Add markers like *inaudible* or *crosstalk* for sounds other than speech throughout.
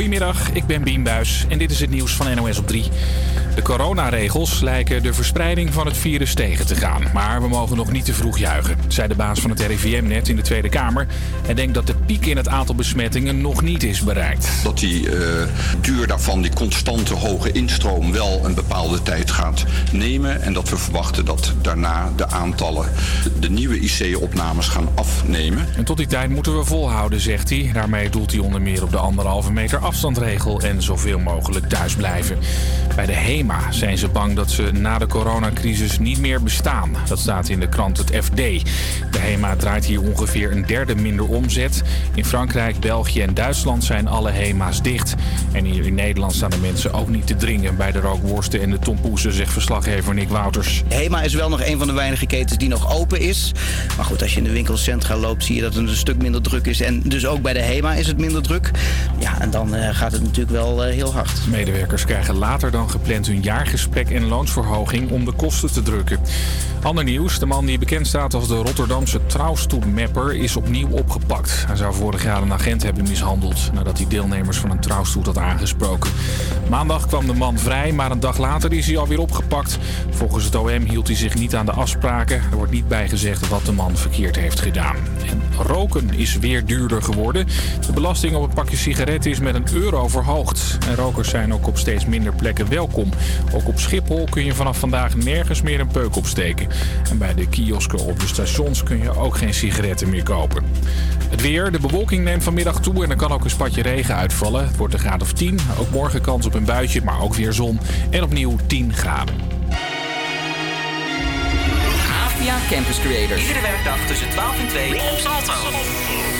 Goedemiddag, ik ben Bien Buis en dit is het nieuws van NOS op 3. De coronaregels lijken de verspreiding van het virus tegen te gaan. Maar we mogen nog niet te vroeg juichen, zei de baas van het RIVM net in de Tweede Kamer. Hij denkt dat de piek in het aantal besmettingen nog niet is bereikt. Dat die uh, duur daarvan, die constante hoge instroom, wel een bepaalde tijd gaat nemen. En dat we verwachten dat daarna de aantallen, de nieuwe IC-opnames gaan afnemen. En tot die tijd moeten we volhouden, zegt hij. Daarmee doelt hij onder meer op de anderhalve meter afstandregel en zoveel mogelijk thuis blijven. Bij de Zijn ze bang dat ze na de coronacrisis niet meer bestaan. Dat staat in de krant het FD. De HEMA draait hier ongeveer een derde minder omzet. In Frankrijk, België en Duitsland zijn alle HEMA's dicht. En hier in Nederland staan de mensen ook niet te dringen bij de rookworsten en de tompoesen, zegt verslaggever Nick Wouters. HEMA is wel nog een van de weinige ketens die nog open is. Maar goed, als je in de winkelcentra loopt, zie je dat het een stuk minder druk is. En dus ook bij de HEMA is het minder druk. Ja, en dan uh, gaat het natuurlijk wel uh, heel hard. Medewerkers krijgen later dan gepland hun jaargesprek en loonsverhoging om de kosten te drukken. Ander nieuws, de man die bekend staat als de Rotterdamse trouwstoetmapper is opnieuw opgepakt. Hij zou vorig jaar een agent hebben mishandeld nadat hij deelnemers van een trouwstoet had aangesproken. Maandag kwam de man vrij, maar een dag later is hij alweer opgepakt. Volgens het OM hield hij zich niet aan de afspraken. Er wordt niet bijgezegd wat de man verkeerd heeft gedaan. En roken is weer duurder geworden. De belasting op een pakje sigaretten is met een euro verhoogd. En rokers zijn ook op steeds minder plekken welkom. Ook op Schiphol kun je vanaf vandaag nergens meer een peuk opsteken. En bij de kiosken op de stations kun je ook geen sigaretten meer kopen. Het weer, de bewolking neemt vanmiddag toe en er kan ook een spatje regen uitvallen. Het wordt een graad of 10. Ook morgen kans op een buitje, maar ook weer zon. En opnieuw 10 graden. Avia Campus Creators. Iedere werkdag tussen 12 en 2 op Salto.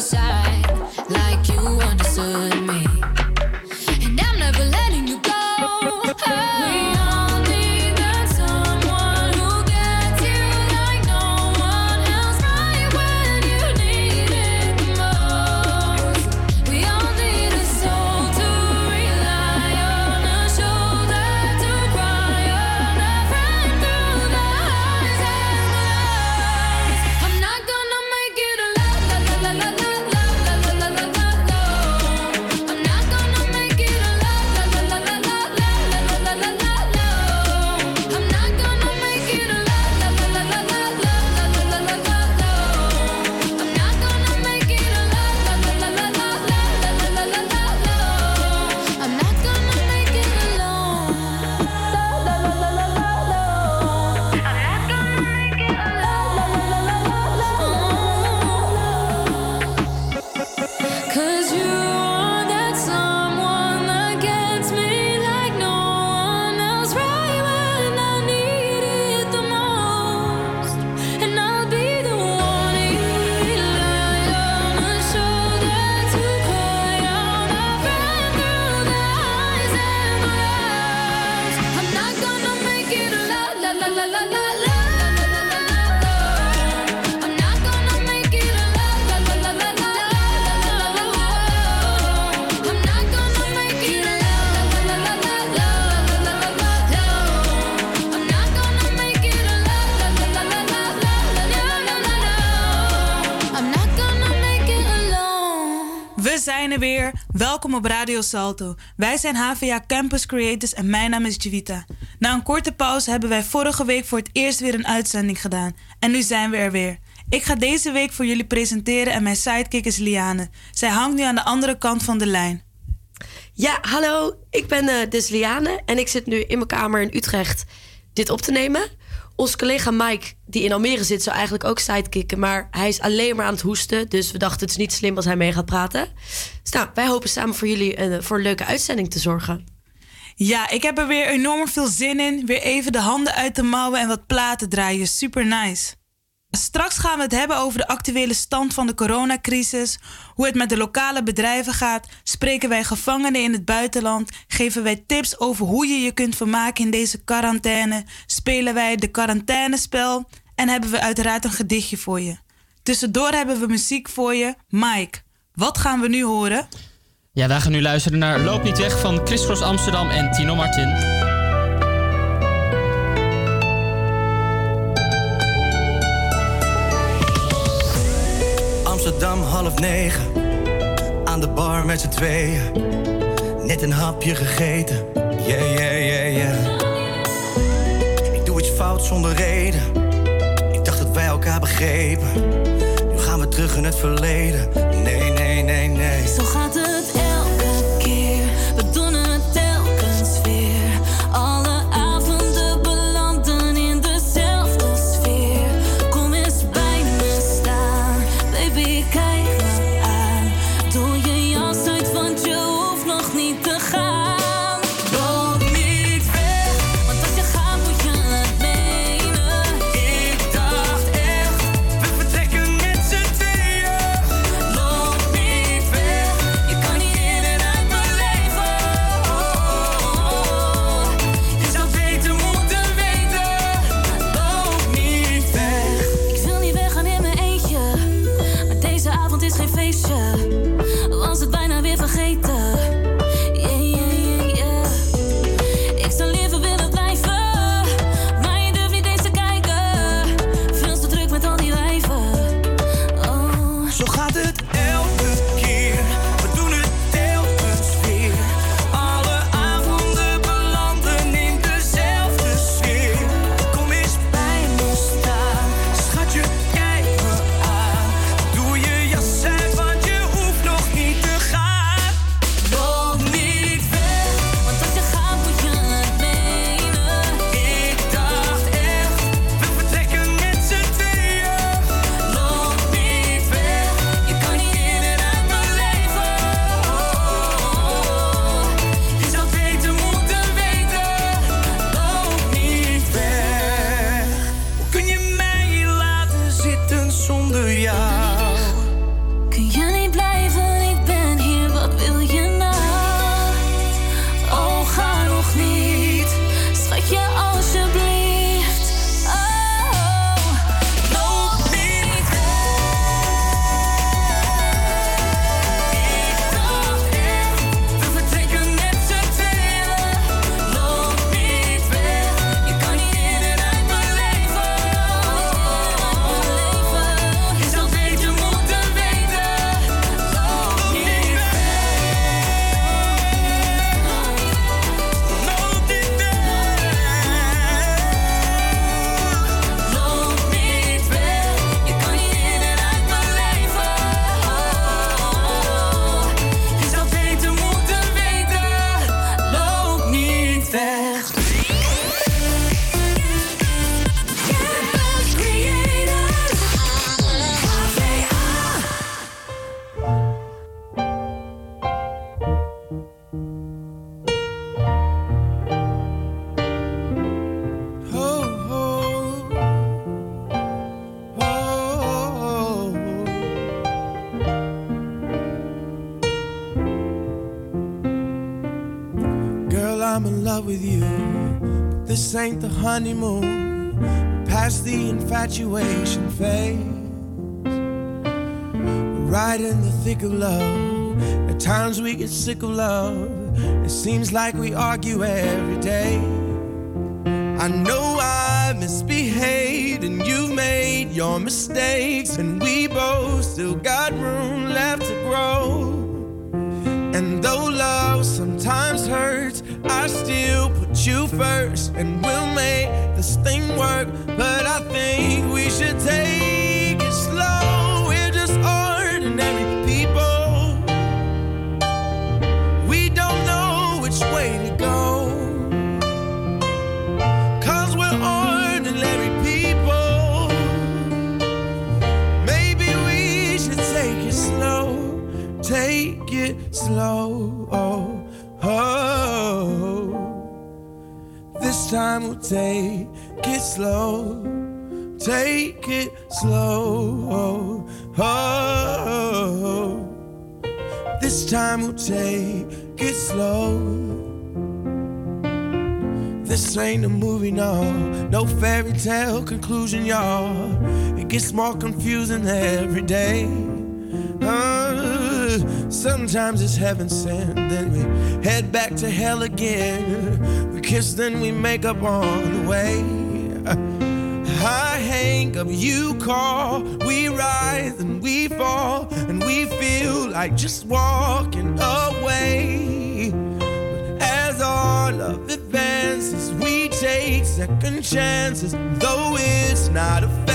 side, like you understood me. Welkom op Radio Salto. Wij zijn HVA Campus Creators en mijn naam is Javita. Na een korte pauze hebben wij vorige week voor het eerst weer een uitzending gedaan. En nu zijn we er weer. Ik ga deze week voor jullie presenteren en mijn sidekick is Liane. Zij hangt nu aan de andere kant van de lijn. Ja, hallo. Ik ben uh, dus Liane en ik zit nu in mijn kamer in Utrecht dit op te nemen. Onze collega Mike, die in Almere zit, zou eigenlijk ook sidekicken. Maar hij is alleen maar aan het hoesten. Dus we dachten het is niet slim als hij mee gaat praten. Dus nou, wij hopen samen voor jullie uh, voor een leuke uitzending te zorgen. Ja, ik heb er weer enorm veel zin in. Weer even de handen uit de mouwen en wat platen draaien. Super nice. Straks gaan we het hebben over de actuele stand van de coronacrisis, hoe het met de lokale bedrijven gaat, spreken wij gevangenen in het buitenland, geven wij tips over hoe je je kunt vermaken in deze quarantaine, spelen wij de quarantainespel en hebben we uiteraard een gedichtje voor je. Tussendoor hebben we muziek voor je. Mike, wat gaan we nu horen? Ja, wij gaan nu luisteren naar Loop niet weg van Chris Cross Amsterdam en Tino Martin. Amsterdam half negen. Aan de bar met z'n tweeën. Net een hapje gegeten. Yeah, yeah, yeah, yeah. Ik doe iets fout zonder reden. Ik dacht dat wij elkaar begrepen. Nu gaan we terug in het verleden. Nee, nee, nee, nee. Zo gaat het. Ain't the honeymoon, past the infatuation phase. Right in the thick of love. At times we get sick of love. It seems like we argue every day. I know I misbehaved and you've made your mistakes, and we both still got room left to grow. And though love sometimes hurts, I still put you first, make this thing work. Take it slow. Take it slow. Oh, this time we'll take it slow. This ain't a movie, no, no fairy tale conclusion, y'all. It gets more confusing every day. Uh, sometimes it's heaven sent, then we head back to hell again. Kiss, then we make up on the way. I hang up, you call, we rise and we fall, and we feel like just walking away. But as our love advances, we take second chances, though it's not a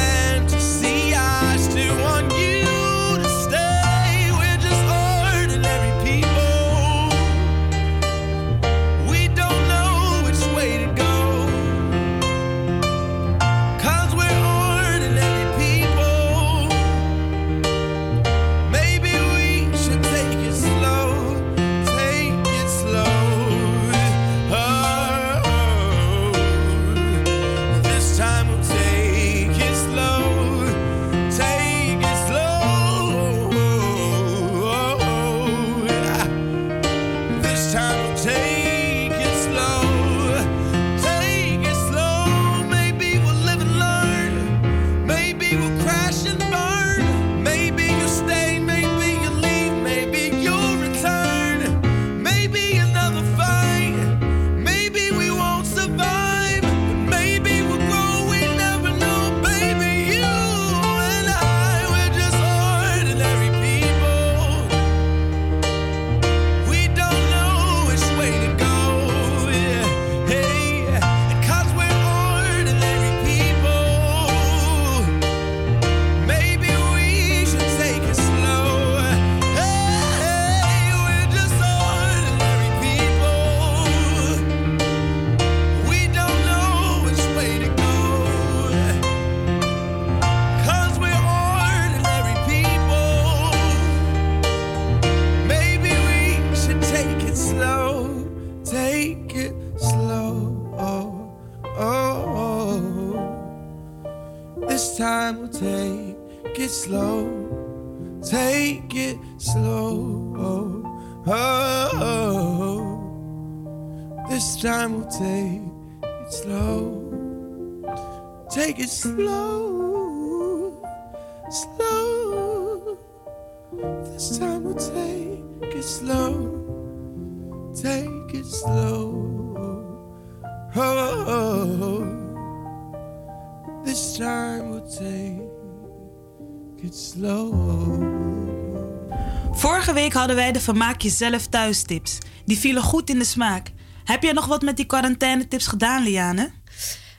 hadden wij de Vermaak Jezelf Thuis tips. Die vielen goed in de smaak. Heb jij nog wat met die quarantaine tips gedaan, Liane?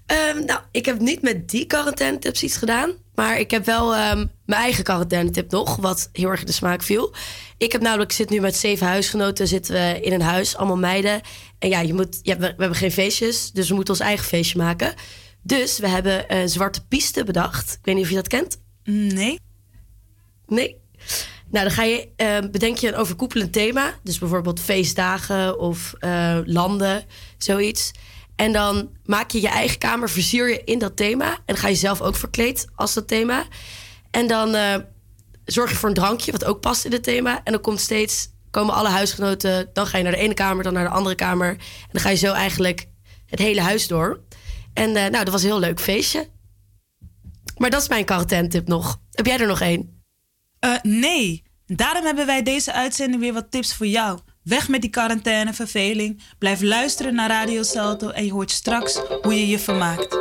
Ehm, nou, ik heb niet met die quarantaine tips iets gedaan. Maar ik heb wel ehm, mijn eigen quarantaine tip nog, wat heel erg in de smaak viel. Ik heb namelijk, ik zit nu met zeven huisgenoten, zitten we in een huis, allemaal meiden. En ja, je moet, ja, we, we hebben geen feestjes, dus we moeten ons eigen feestje maken. Dus we hebben een zwarte piste bedacht. Ik weet niet of je dat kent. Nee. Nee. Nou, dan ga je, eh, bedenk je een overkoepelend thema. Dus bijvoorbeeld feestdagen of eh, landen, zoiets. En dan maak je je eigen kamer, versier je in dat thema. En ga je zelf ook verkleed als dat thema. En dan eh, zorg je voor een drankje, wat ook past in het thema. En dan komt steeds, komen alle huisgenoten... dan ga je naar de ene kamer, dan naar de andere kamer. En dan ga je zo eigenlijk het hele huis door. En eh, nou, dat was een heel leuk feestje. Maar dat is mijn quarantaine tip nog. Heb jij er nog één? Nee. Daarom hebben wij deze uitzending weer wat tips voor jou. Weg met die quarantaine, verveling. Blijf luisteren naar Radio Salto en je hoort straks hoe je je vermaakt.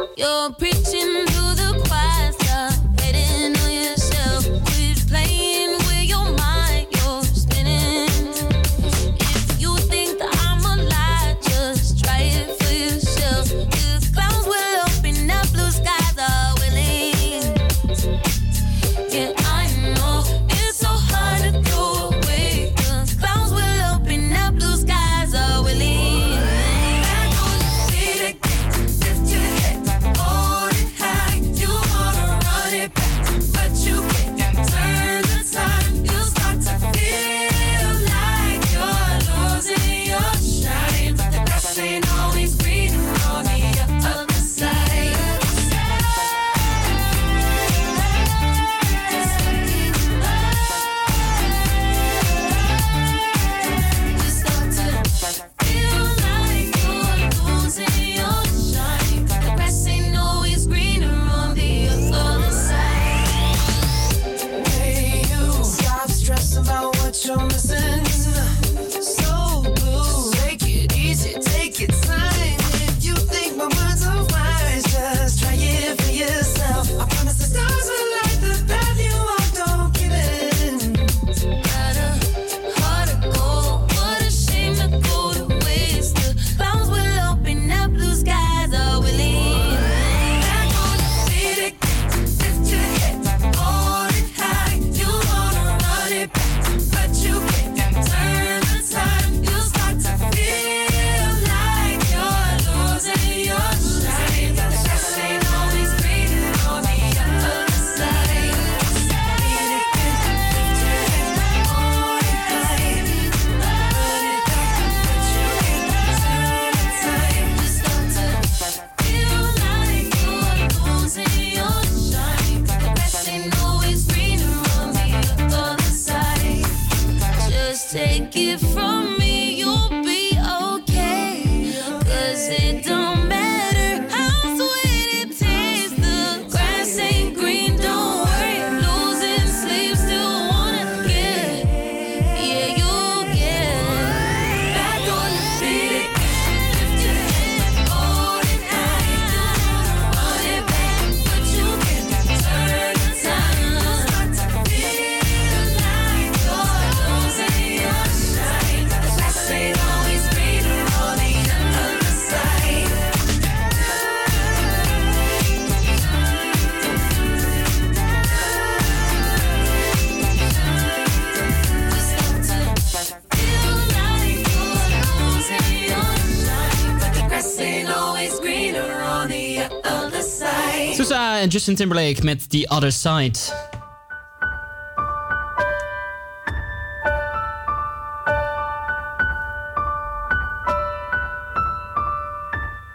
Justin Timberlake met The Other Side.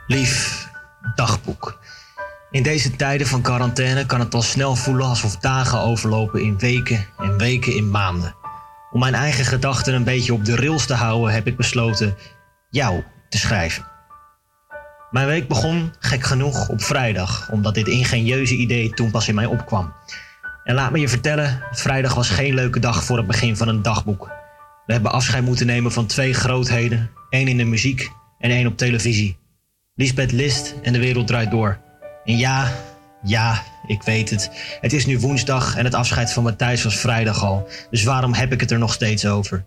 Lief dagboek. In deze tijden van quarantaine kan het al snel voelen alsof dagen overlopen in weken en weken in maanden. Om mijn eigen gedachten een beetje op de rails te houden, heb ik besloten jou te schrijven. Mijn week begon, gek genoeg, op vrijdag, omdat dit ingenieuze idee toen pas in mij opkwam. En laat me je vertellen, vrijdag was geen leuke dag voor het begin van een dagboek. We hebben afscheid moeten nemen van twee grootheden, één in de muziek en één op televisie. Lisbeth List en de wereld draait door. En ja, ja, ik weet het. Het is nu woensdag en het afscheid van Matthijs was vrijdag al. Dus waarom heb ik het er nog steeds over?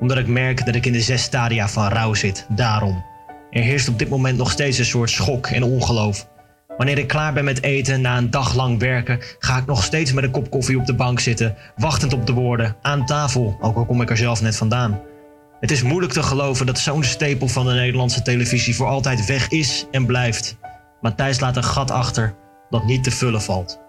Omdat ik merk dat ik in de zes stadia van rouw zit. Daarom. Er heerst op dit moment nog steeds een soort schok en ongeloof. Wanneer ik klaar ben met eten na een dag lang werken, ga ik nog steeds met een kop koffie op de bank zitten, wachtend op de woorden, aan tafel, ook al kom ik er zelf net vandaan. Het is moeilijk te geloven dat zo'n stapel van de Nederlandse televisie voor altijd weg is en blijft. Matthijs laat een gat achter dat niet te vullen valt.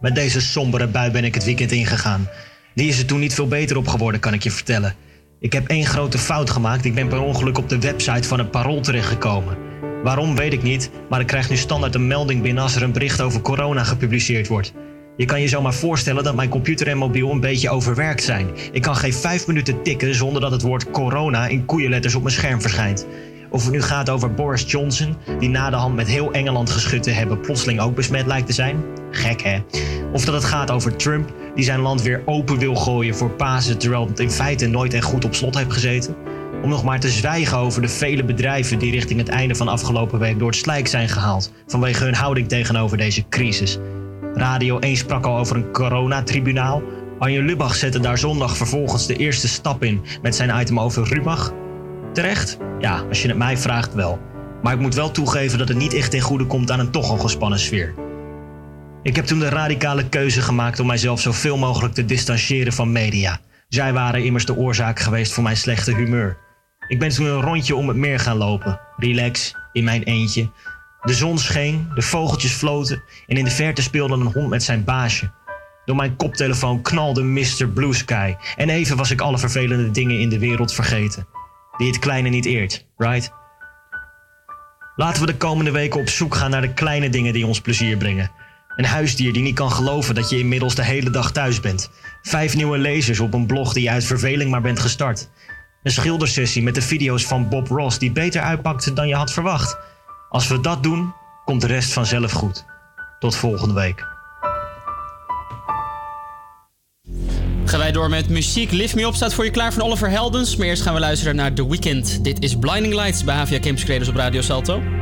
Met deze sombere bui ben ik het weekend ingegaan. Die is er toen niet veel beter op geworden, kan ik je vertellen. Ik heb één grote fout gemaakt. Ik ben per ongeluk op de website van het Parool terechtgekomen. Waarom weet ik niet, maar ik krijg nu standaard een melding binnen als er een bericht over corona gepubliceerd wordt. Je kan je zomaar voorstellen dat mijn computer en mobiel een beetje overwerkt zijn. Ik kan geen vijf minuten tikken zonder dat het woord corona in koeienletters op mijn scherm verschijnt. Of het nu gaat over Boris Johnson, die na de hand met heel Engeland geschud te hebben plotseling ook besmet lijkt te zijn. Gek hè? Of dat het gaat over Trump, die zijn land weer open wil gooien voor Pasen, terwijl het in feite nooit echt goed op slot heeft gezeten. Om nog maar te zwijgen over de vele bedrijven die richting het einde van afgelopen week door het slijk zijn gehaald vanwege hun houding tegenover deze crisis. Radio 1 sprak al over een coronatribunaal. Arjen Lubach zette daar zondag vervolgens de eerste stap in met zijn item over Rubach. Terecht? Ja, als je het mij vraagt wel. Maar ik moet wel toegeven dat het niet echt ten goede komt aan een toch al gespannen sfeer. Ik heb toen de radicale keuze gemaakt om mijzelf zoveel mogelijk te distancieren van media. Zij waren immers de oorzaak geweest voor mijn slechte humeur. Ik ben toen een rondje om het meer gaan lopen. Relax, in mijn eentje. De zon scheen, de vogeltjes floten en in de verte speelde een hond met zijn baasje. Door mijn koptelefoon knalde Mr. Blue Sky en even was ik alle vervelende dingen in de wereld vergeten. Die het kleine niet eert, right? Laten we de komende weken op zoek gaan naar de kleine dingen die ons plezier brengen. Een huisdier die niet kan geloven dat je inmiddels de hele dag thuis bent. Vijf nieuwe lezers op een blog die je uit verveling maar bent gestart. Een schildersessie met de video's van Bob Ross die beter uitpakte dan je had verwacht. Als we dat doen, komt de rest vanzelf goed. Tot volgende week. Gaan wij door met muziek. Lift Me Up staat voor je klaar van Oliver Heldens. Maar eerst gaan we luisteren naar The Weeknd. Dit is Blinding Lights bij Havia Campus Creators op Radio Salto.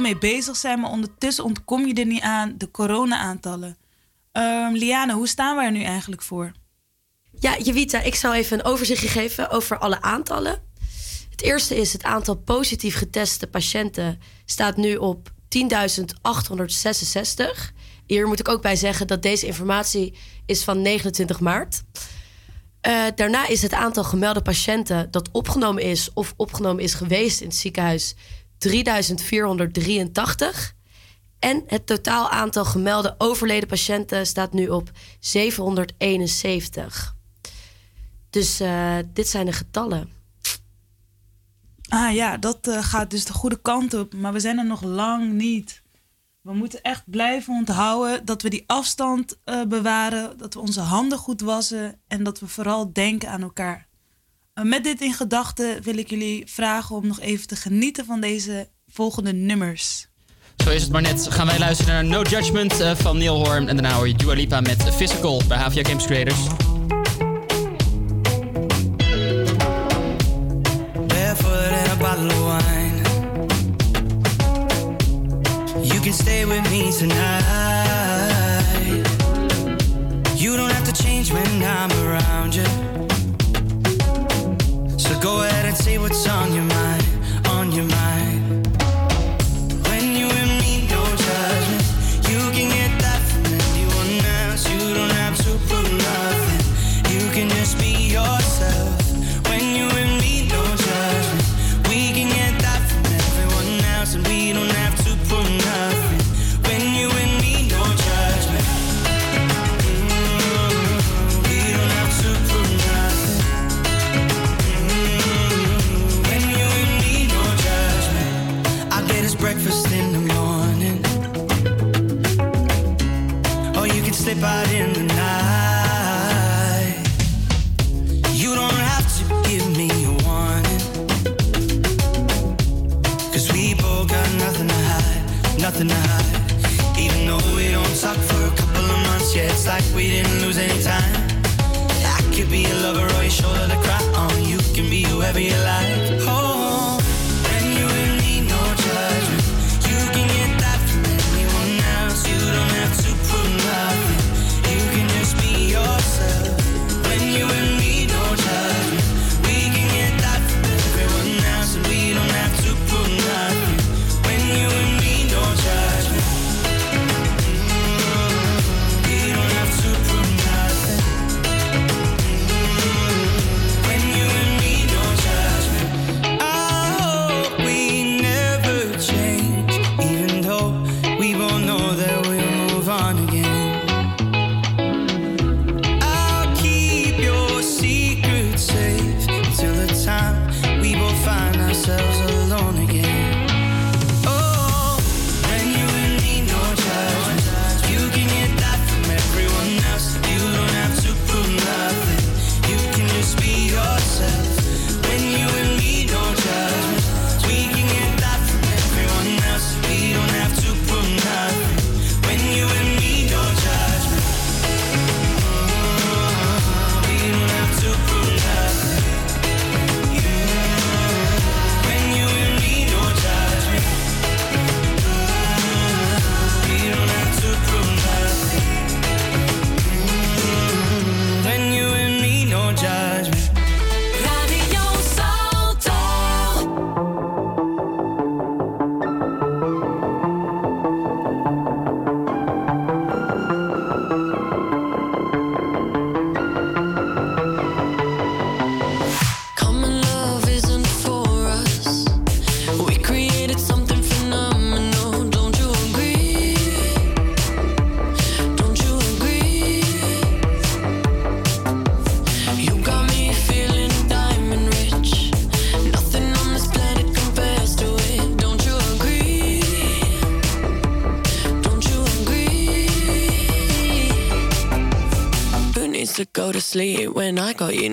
Mee bezig zijn, maar ondertussen ontkom je er niet aan de corona-aantallen. Ehm, Liane, hoe staan we er nu eigenlijk voor? Ja, Jevita, ik zal even een overzichtje geven over alle aantallen. Het eerste is het aantal positief geteste patiënten staat nu op 10.866. Hier moet ik ook bij zeggen dat deze informatie is van 29 maart. Eh, daarna is het aantal gemelde patiënten dat opgenomen is of opgenomen is geweest in het ziekenhuis 3483. En het totaal aantal gemelde overleden patiënten staat nu op 771. Dus eh, dit zijn de getallen. Ah ja, dat eh, gaat dus de goede kant op, maar we zijn er nog lang niet. We moeten echt blijven onthouden dat we die afstand eh, bewaren, dat we onze handen goed wassen en dat we vooral denken aan elkaar. Eh, met dit in gedachten wil ik jullie vragen om nog even te genieten van deze volgende nummers. Zo is het maar net. Gaan wij luisteren naar No Judgment eh, van Neil Horn. En daarna hoor je Dua Lipa met Physical bij Havia Games Creators. You can stay with me tonight.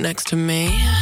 Next to me?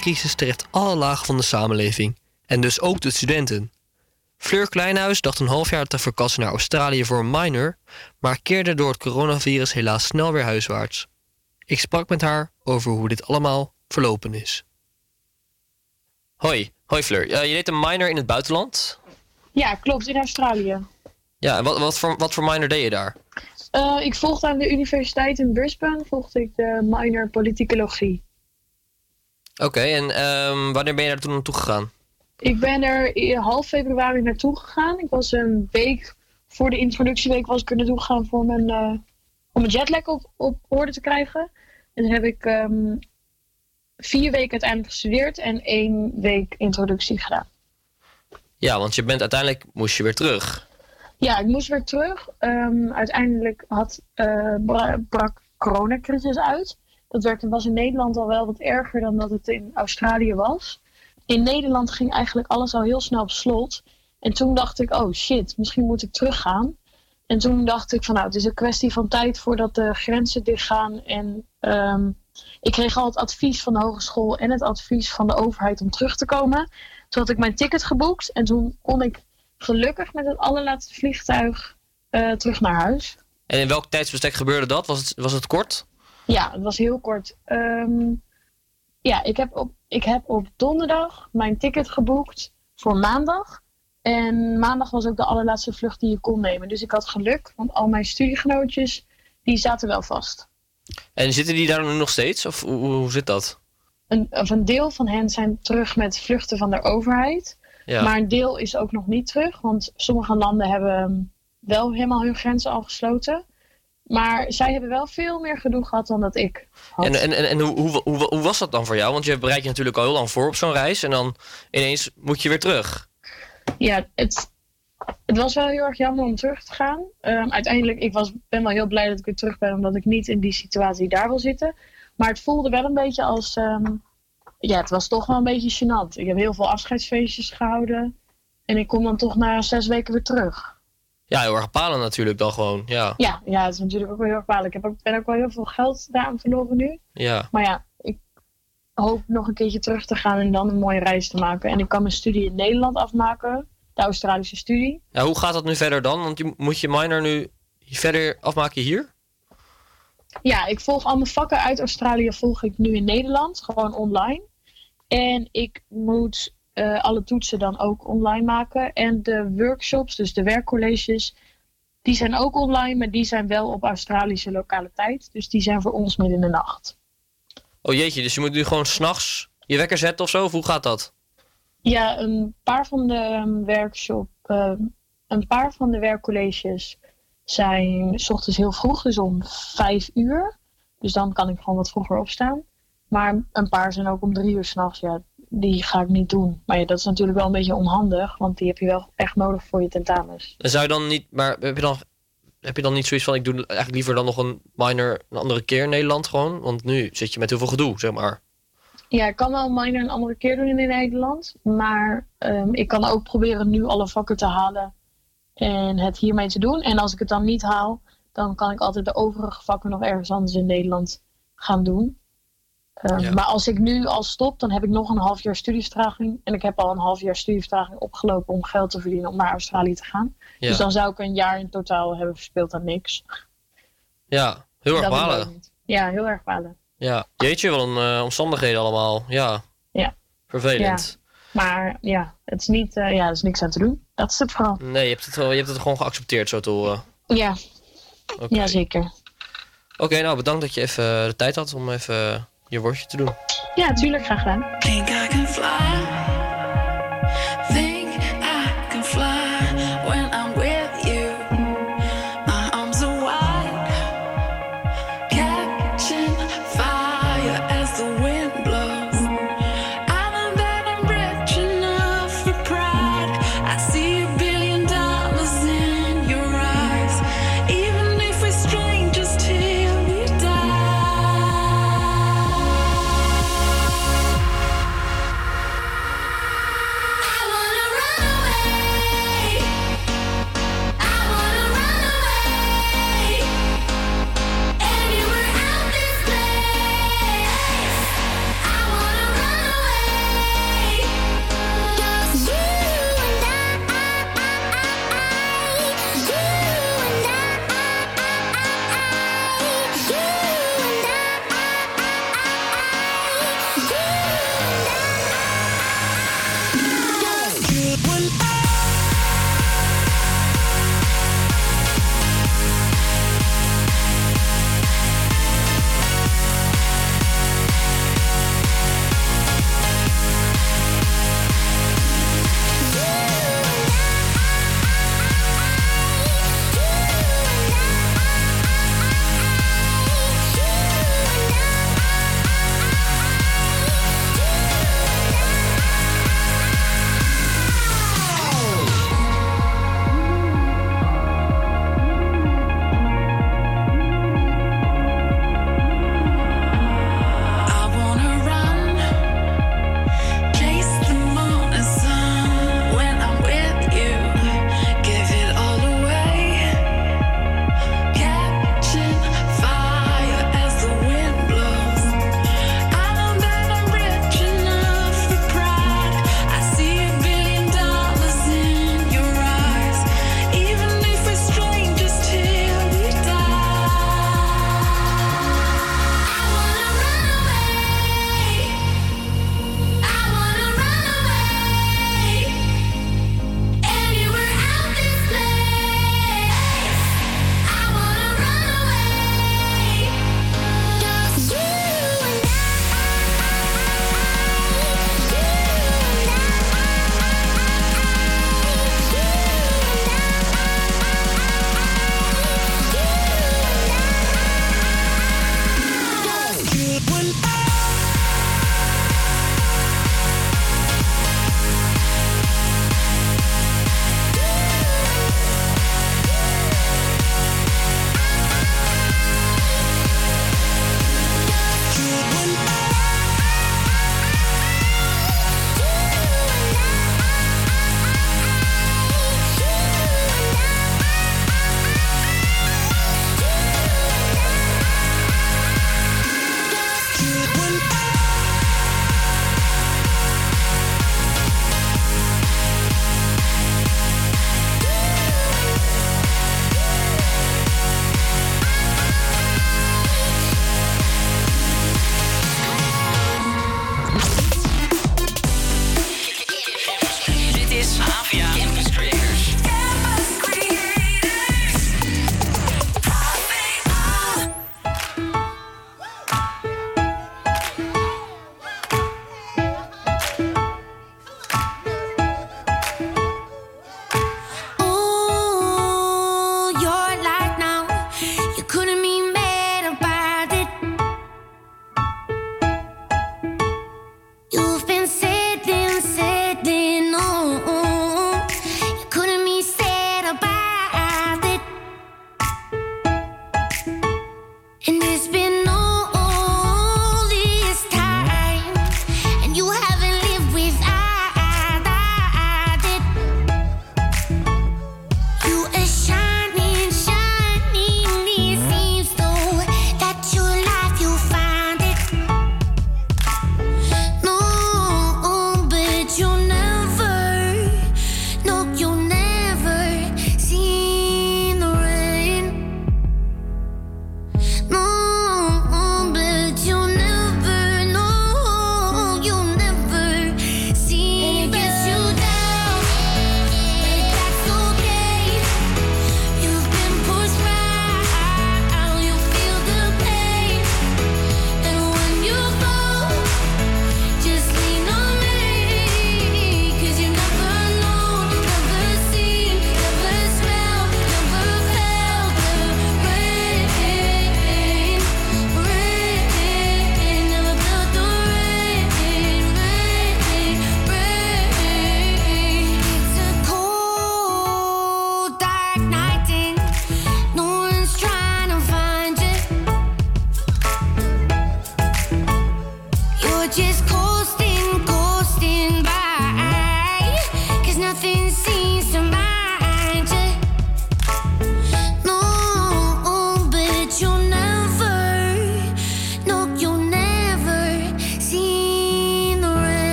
Coronacrisis treft alle lagen van de samenleving en dus ook de studenten. Fleur Kleinhuis dacht een half jaar te verkassen naar Australië voor een minor, maar keerde door het coronavirus helaas snel weer huiswaarts. Ik sprak met haar over hoe dit allemaal verlopen is. Hoi, hoi Fleur. Eh, je deed een minor in het buitenland. Ja, klopt, in Australië. Ja, en wat, wat, voor, wat voor minor deed je daar? Eh, ik volgde aan de universiteit in Brisbane volgde ik de minor politicologie. Oké, en ehm, wanneer ben je daar toen naartoe gegaan? Ik ben er in half februari naartoe gegaan. Ik was een week voor de introductieweek was ik er naartoe gegaan voor mijn, eh, om mijn jetlag op, op orde te krijgen. En dan heb ik ehm, vier weken uiteindelijk gestudeerd en één week introductie gedaan. Ja, want je bent uiteindelijk moest je weer terug. Ja, ik moest weer terug. Ehm, uiteindelijk had, bra- brak coronacrisis uit. Dat werd, was in Nederland al wel wat erger dan dat het in Australië was. In Nederland ging eigenlijk alles al heel snel op slot. En toen dacht ik, oh shit, misschien moet ik teruggaan. En toen dacht ik van nou, het is een kwestie van tijd voordat de grenzen dichtgaan. En ehm, ik kreeg al het advies van de hogeschool en het advies van de overheid om terug te komen. Toen had ik mijn ticket geboekt en toen kon ik gelukkig met het allerlaatste vliegtuig eh, terug naar huis. En in welk tijdsbestek gebeurde dat? Was het, was het kort? Ja, het was heel kort. Ehm, ja, ik heb, op, ik heb op donderdag mijn ticket geboekt voor maandag. En maandag was ook de allerlaatste vlucht die je kon nemen. Dus ik had geluk, want al mijn studiegenootjes die zaten wel vast. En zitten die daar nu nog steeds? Of hoe, hoe zit dat? Een, of een deel van hen zijn terug met vluchten van de overheid. Ja. Maar een deel is ook nog niet terug. Want sommige landen hebben wel helemaal hun grenzen al gesloten. Maar zij hebben wel veel meer gedoe gehad dan dat ik had. En, en, en, en hoe, hoe, hoe, hoe was dat dan voor jou? Want je bereidt je natuurlijk al heel lang voor op zo'n reis. En dan ineens moet je weer terug. Ja, het, het was wel heel erg jammer om terug te gaan. Ehm, uiteindelijk, ik was, ben wel heel blij dat ik weer terug ben, omdat ik niet in die situatie daar wil zitten. Maar het voelde wel een beetje als, ehm, ja, het was toch wel een beetje gênant. Ik heb heel veel afscheidsfeestjes gehouden. En ik kom dan toch na zes weken weer terug. Ja, heel erg palen natuurlijk dan gewoon. Ja. Ja, ja het is natuurlijk ook wel heel erg kwalijk. Ik heb ook, ben ook wel heel veel geld daaraan verloren nu. Ja. Maar ja, ik hoop nog een keertje terug te gaan en dan een mooie reis te maken. En ik kan mijn studie in Nederland afmaken, de Australische studie. ja. Hoe gaat dat nu verder dan? Want je, moet je minor nu verder afmaken hier? Ja, ik volg al mijn vakken uit Australië volg ik nu in Nederland, gewoon online. En ik moet eh, alle toetsen dan ook online maken. En de workshops, dus de werkcolleges, die zijn ook online, maar die zijn wel op Australische lokale tijd. Dus die zijn voor ons midden in de nacht. Oh jeetje, dus je moet nu gewoon s'nachts je wekker zetten of zo? Of hoe gaat dat? Ja, een paar van de um, workshop, eh, een paar van de werkcolleges zijn s ochtends heel vroeg, dus om vijf uur. Dus dan kan ik gewoon wat vroeger opstaan. Maar een paar zijn ook om drie uur s'nachts. Ja, die ga ik niet doen. Maar ja, dat is natuurlijk wel een beetje onhandig, want die heb je wel echt nodig voor je tentamens. En zou je dan niet, maar heb je dan, heb je dan niet zoiets van: ik doe eigenlijk liever dan nog een minor een andere keer in Nederland gewoon? Want nu zit je met heel veel gedoe, zeg maar. Ja, ik kan wel een minor een andere keer doen in Nederland. Maar ehm, ik kan ook proberen nu alle vakken te halen en het hiermee te doen. En als ik het dan niet haal, dan kan ik altijd de overige vakken nog ergens anders in Nederland gaan doen. Ehm, Ja. Maar als ik nu al stop, dan heb ik nog een half jaar studievertraging. En ik heb al een half jaar studievertraging opgelopen om geld te verdienen om naar Australië te gaan. Ja. Dus dan zou ik een jaar in totaal hebben verspeeld aan niks. Ja, heel erg balen. Ja, heel erg balen. Ja, jeetje, wel een eh, omstandigheden allemaal. Ja, Ja. vervelend. Maar ja, het is, niet, eh, ja, er is niks aan te doen. Dat is het vooral. Nee, je hebt, het, wel- je hebt het gewoon geaccepteerd zo te horen. Ja, ja zeker. Oké, nou bedankt dat je even de tijd had om even je woordje te doen. Ja, tuurlijk, graag gedaan.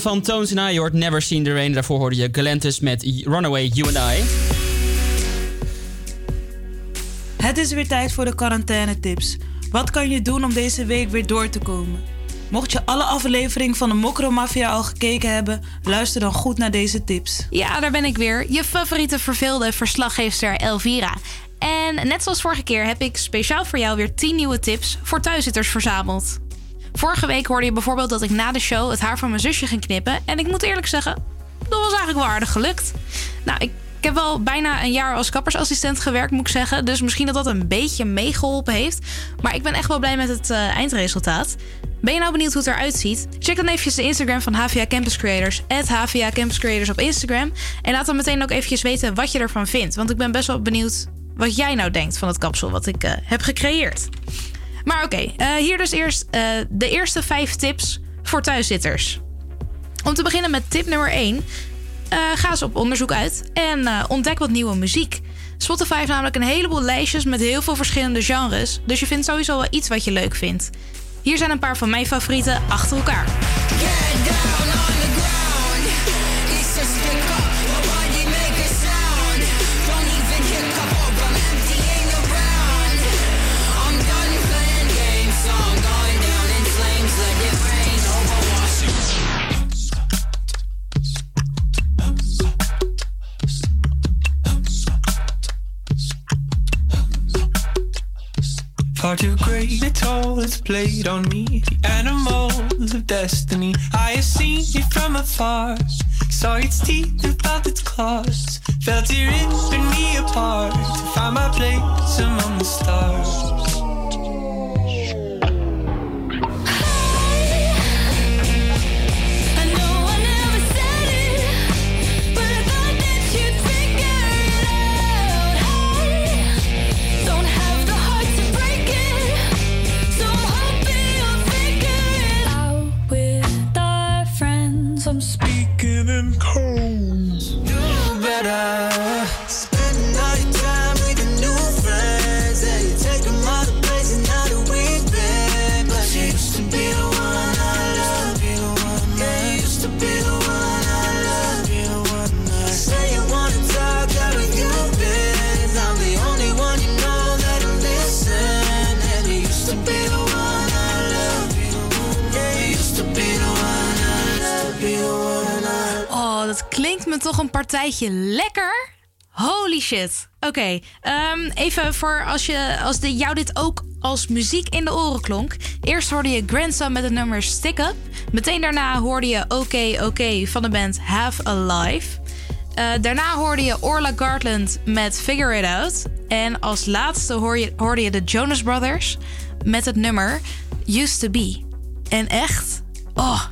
Van Tones and I, je hoort Never Seen the Rain. Daarvoor hoorde je Galantis met Runaway, You and I. Het is weer tijd voor de quarantaine-tips. Wat kan je doen om deze week weer door te komen? Mocht je alle afleveringen van de Mokro Mafia al gekeken hebben, luister dan goed naar deze tips. Ja, daar ben ik weer. Je favoriete verveelde verslaggeefster Elvira. En net zoals vorige keer heb ik speciaal voor jou weer 10 nieuwe tips voor thuiszitters verzameld. Vorige week hoorde je bijvoorbeeld dat ik na de show het haar van mijn zusje ging knippen. En ik moet eerlijk zeggen, dat was eigenlijk wel aardig gelukt. Nou, ik heb wel bijna een jaar als kappersassistent gewerkt, moet ik zeggen. Dus misschien dat dat een beetje meegeholpen heeft. Maar ik ben echt wel blij met het eh, eindresultaat. Ben je nou benieuwd hoe het eruit ziet? Check dan eventjes de Instagram van HVA Campus Creators. HVA Campus Creators op Instagram. En laat dan meteen ook eventjes weten wat je ervan vindt. Want ik ben best wel benieuwd wat jij nou denkt van het kapsel wat ik eh, heb gecreëerd. Maar oké, eh, hier dus eerst de eerste vijf tips voor thuiszitters. Om te beginnen met tip nummer 1. Ga eens op onderzoek uit en eh, ontdek wat nieuwe muziek. Spotify heeft namelijk een heleboel lijstjes met heel veel verschillende genres. Dus je vindt sowieso wel iets wat je leuk vindt. Hier zijn een paar van mijn favorieten achter elkaar. Far too great a toll it's played on me. The animals of destiny. I have seen it from afar. Saw its teeth and felt its claws. Felt it ripping me apart. To find my place among the stars. Toch een partijtje lekker. Holy shit. Oké, ehm, even voor als, je, als de, jou dit ook als muziek in de oren klonk. Eerst hoorde je Grandson met het nummer Stick Up. Meteen daarna hoorde je Oké Oké van de band Have a Life. Eh, daarna hoorde je Orla Gartland met Figure It Out. En als laatste hoor je, hoorde je de Jonas Brothers met het nummer Used to Be. En echt, oh,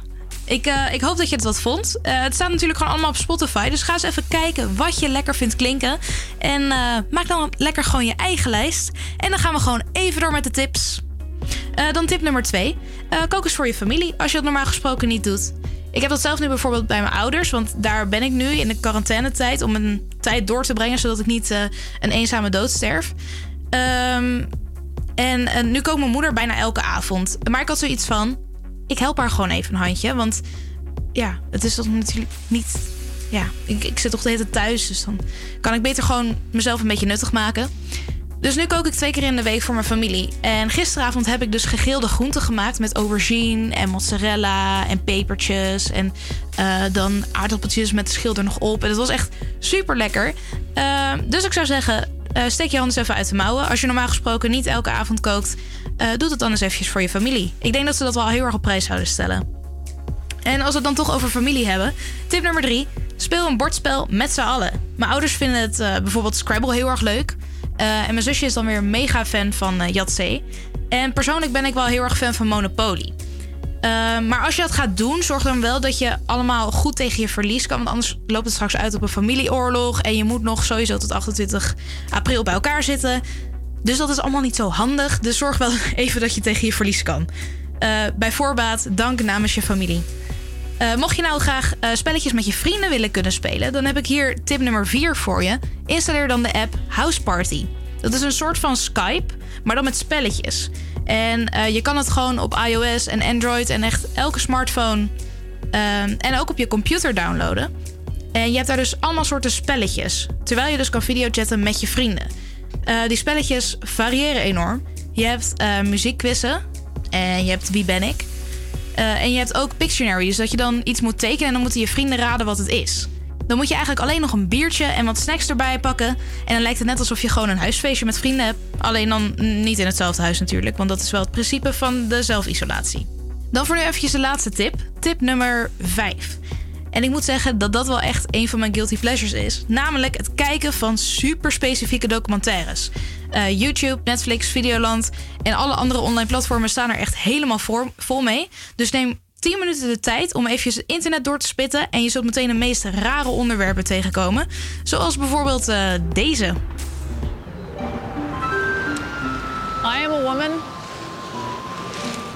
ik, eh, ik hoop dat je het wat vond. Eh, het staat natuurlijk gewoon allemaal op Spotify. Dus ga eens even kijken wat je lekker vindt klinken. En eh, maak dan lekker gewoon je eigen lijst. En dan gaan we gewoon even door met de tips. Dan tip nummer twee. Eh, kook eens voor je familie als je dat normaal gesproken niet doet. Ik heb dat zelf nu bijvoorbeeld bij mijn ouders. Want daar ben ik nu in de quarantainetijd. Om een tijd door te brengen. Zodat ik niet een eenzame dood sterf. Ehm, en nu kookt mijn moeder bijna elke avond. Maar ik had zoiets van... Ik help haar gewoon even een handje. Want ja, het is toch natuurlijk niet... Ja, ik, ik zit toch de hele tijd thuis. Dus dan kan ik beter gewoon mezelf een beetje nuttig maken. Dus nu kook ik twee keer in de week voor mijn familie. En gisteravond heb ik dus gegrilde groenten gemaakt met aubergine en mozzarella en pepertjes. En eh, dan aardappeltjes met de schil er nog op. En het was echt super lekker. dus ik zou zeggen, eh, steek je handen eens even uit de mouwen. Als je normaal gesproken niet elke avond kookt, eh doe het dan eens eventjes voor je familie. Ik denk dat ze dat wel heel erg op prijs zouden stellen. En als we het dan toch over familie hebben. Tip nummer drie. Speel een bordspel met z'n allen. Mijn ouders vinden het eh, bijvoorbeeld Scrabble heel erg leuk. En mijn zusje is dan weer mega fan van Yahtzee. En persoonlijk ben ik wel heel erg fan van Monopoly. Eh, maar als je dat gaat doen, zorg dan wel dat je allemaal goed tegen je verlies kan. Want anders loopt het straks uit op een familieoorlog. En je moet nog sowieso tot 28 april bij elkaar zitten. Dus dat is allemaal niet zo handig. Dus zorg wel *laughs* even dat je tegen je verlies kan. Eh, bij voorbaat, dank namens je familie. Eh, mocht je nou graag eh, spelletjes met je vrienden willen kunnen spelen, dan heb ik hier tip nummer 4 voor je. Installeer dan de app House Party. Dat is een soort van Skype, maar dan met spelletjes. En eh, je kan het gewoon op iOS en Android en echt elke smartphone ehm, en ook op je computer downloaden. En je hebt daar dus allemaal soorten spelletjes. Terwijl je dus kan videochatten met je vrienden. Eh, die spelletjes variëren enorm. Je hebt eh muziekquizzen. En je hebt Wie ben ik? Eh, en je hebt ook Pictionary. Dus dat je dan iets moet tekenen en dan moeten je vrienden raden wat het is. Dan moet je eigenlijk alleen nog een biertje en wat snacks erbij pakken. En dan lijkt het net alsof je gewoon een huisfeestje met vrienden hebt. Alleen dan niet in hetzelfde huis natuurlijk. Want dat is wel het principe van de zelfisolatie. Dan voor nu eventjes de laatste tip. Tip nummer 5. En ik moet zeggen dat dat wel echt een van mijn guilty pleasures is. Namelijk het kijken van super specifieke documentaires. Eh, YouTube, Netflix, Videoland en alle andere online platformen staan er echt helemaal vol mee. Dus neem 10 minuten de tijd om even het internet door te spitten. En je zult meteen de meest rare onderwerpen tegenkomen. Zoals bijvoorbeeld eh, deze. I am a woman,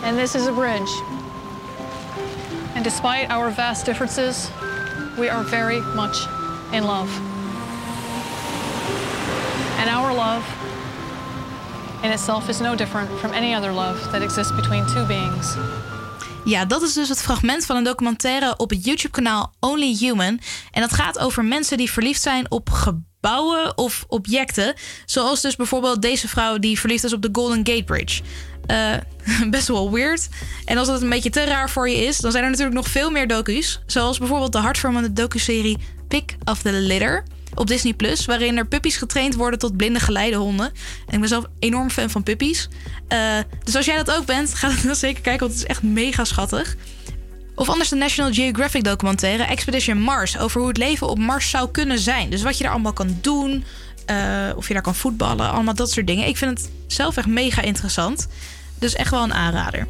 and this is a bridge. And despite our vast differences, we are very much in love. And our love in itself is no different from any other love that exists between two beings. Ja, dat is dus het fragment van een documentaire op het YouTube-kanaal Only Human. En dat gaat over mensen die verliefd zijn op gebouwen of objecten. Zoals dus bijvoorbeeld deze vrouw die verliefd is op de Golden Gate Bridge. Eh, *laughs* best wel weird. En als dat een beetje te raar voor je is, dan zijn er natuurlijk nog veel meer docu's. Zoals bijvoorbeeld de hartverwarmende docuserie Pick of the Litter op Disney Plus, waarin er puppies getraind worden tot blinde geleidehonden. En ik ben zelf enorm fan van puppies. Eh, dus als jij dat ook bent, *laughs* ga dan zeker kijken, want het is echt mega schattig. Of anders de National Geographic documentaire Expedition Mars over hoe het leven op Mars zou kunnen zijn. Dus wat je daar allemaal kan doen, eh, of je daar kan voetballen, allemaal dat soort dingen. Ik vind het zelf echt mega interessant. Dus echt wel een aanrader.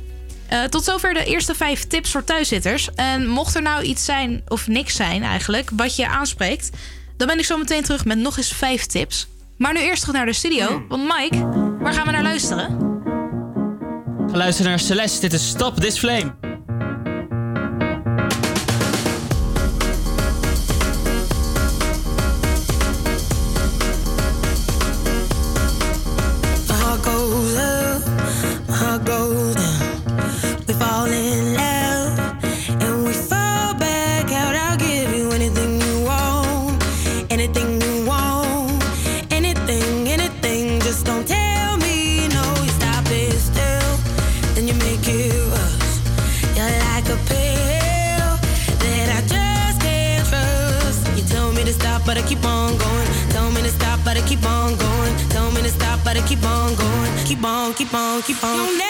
Eh, tot zover de eerste vijf tips voor thuiszitters. En mocht er nou iets zijn, of niks zijn eigenlijk, wat je aanspreekt, dan ben ik zo meteen terug met nog eens vijf tips. Maar nu eerst terug naar de studio. Want Mike, waar gaan we naar luisteren? Ga luisteren naar Celeste. Dit is Stop This Flame. Keep on,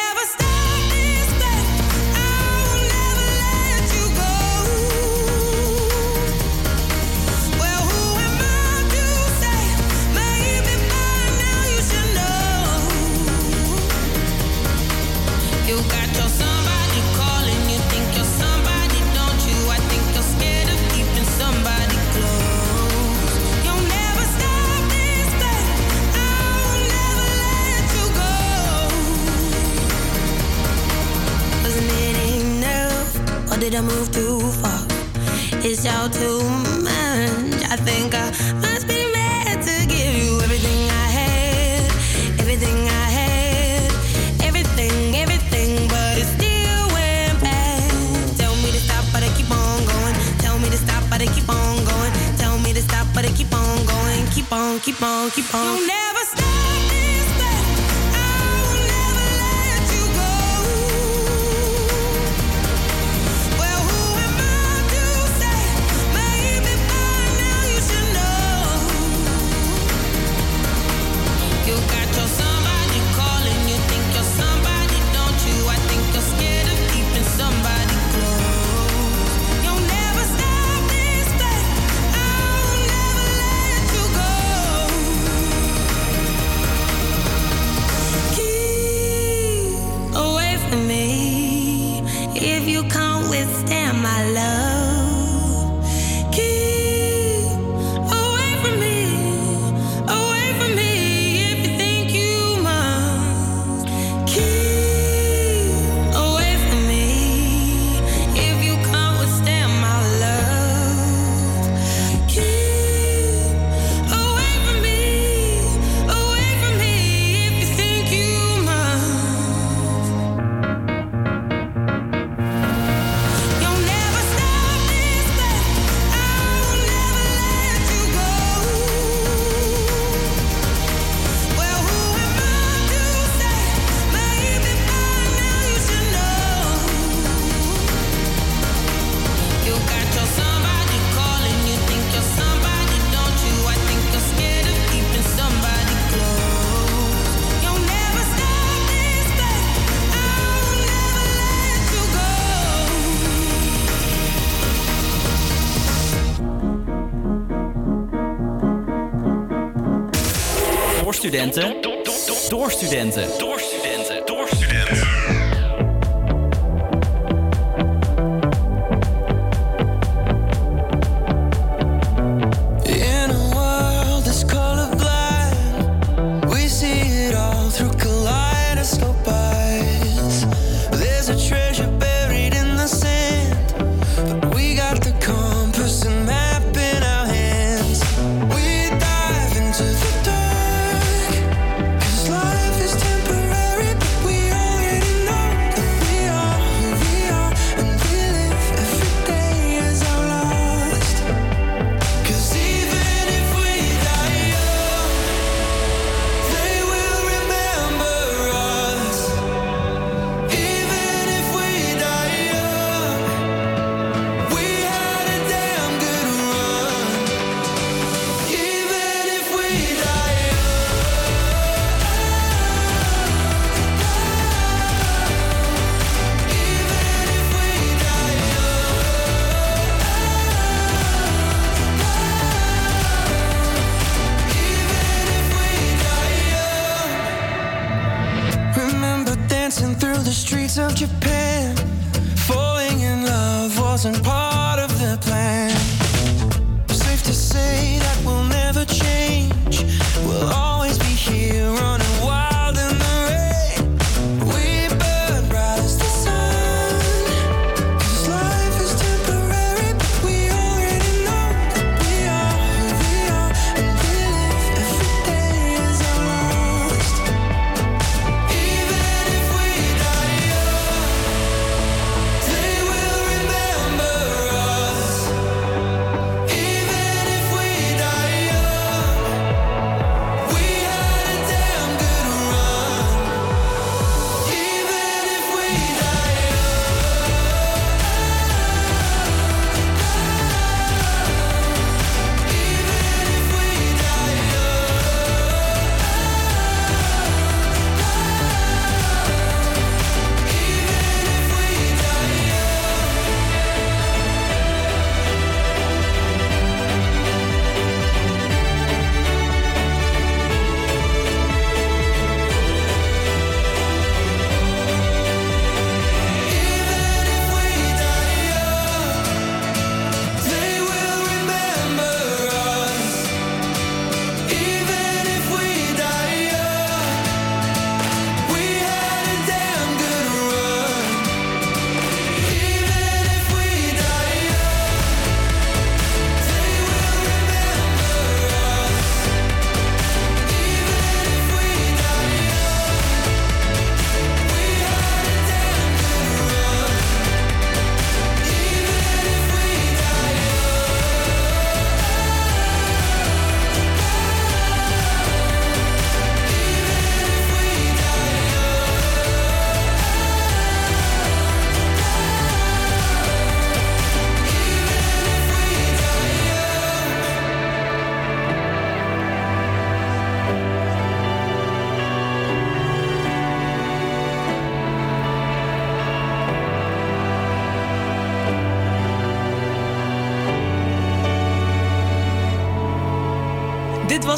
studenten.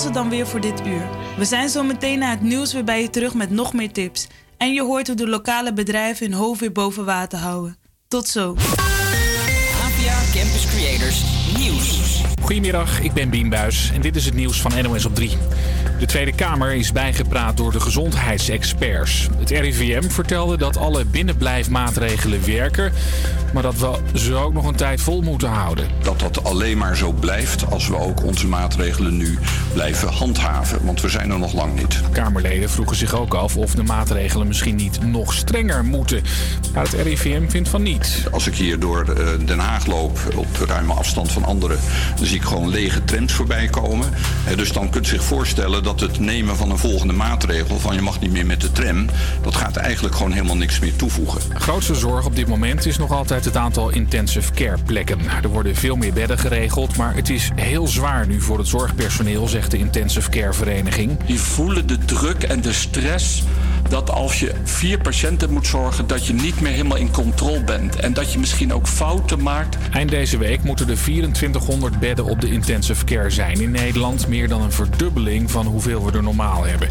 Was het dan weer voor dit uur. We zijn zo meteen na het nieuws weer bij je terug met nog meer tips. En je hoort hoe de lokale bedrijven hun hoofd weer boven water houden. Tot zo. APA Campus Creators Nieuws. Goedemiddag, ik ben Bien Buis en dit is het nieuws van NOS op 3. De Tweede Kamer is bijgepraat door de gezondheidsexperts. Het RIVM vertelde dat alle binnenblijfmaatregelen werken, maar dat we ze ook nog een tijd vol moeten houden. Dat dat alleen maar zo blijft als we ook onze maatregelen nu blijven handhaven. Want we zijn er nog lang niet. Kamerleden vroegen zich ook af of de maatregelen misschien niet nog strenger moeten. Maar het RIVM vindt van niet. Als ik hier door eh, Den Haag loop op ruime afstand van anderen, dan zie ik gewoon lege trams voorbij komen. Dus dan kunt u zich voorstellen dat het nemen van een volgende maatregel, van je mag niet meer met de tram, dat gaat eigenlijk gewoon helemaal niks meer toevoegen. Grootste zorg op dit moment is nog altijd het aantal intensive care plekken. Er worden veel meer bedden geregeld, maar het is heel zwaar nu voor het zorgpersoneel, zegt de intensive care vereniging. Die voelen de druk en de stress dat als je vier patiënten moet zorgen, dat je niet meer helemaal in controle bent. En dat je misschien ook fouten maakt. Eind deze week moeten er 2400 bedden op de intensive care zijn in Nederland. Meer dan een verdubbeling van hoeveel we er normaal hebben.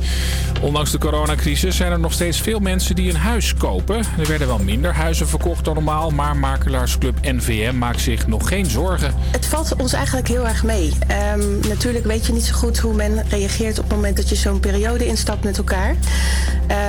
Ondanks de coronacrisis zijn er nog steeds veel mensen die een huis kopen. Er werden wel minder huizen verkocht dan normaal, maar makelaarsclub NVM maakt zich nog geen zorgen. Het valt ons eigenlijk heel erg mee. Ehm, natuurlijk weet je niet zo goed hoe men reageert op het moment dat je zo'n periode instapt met elkaar.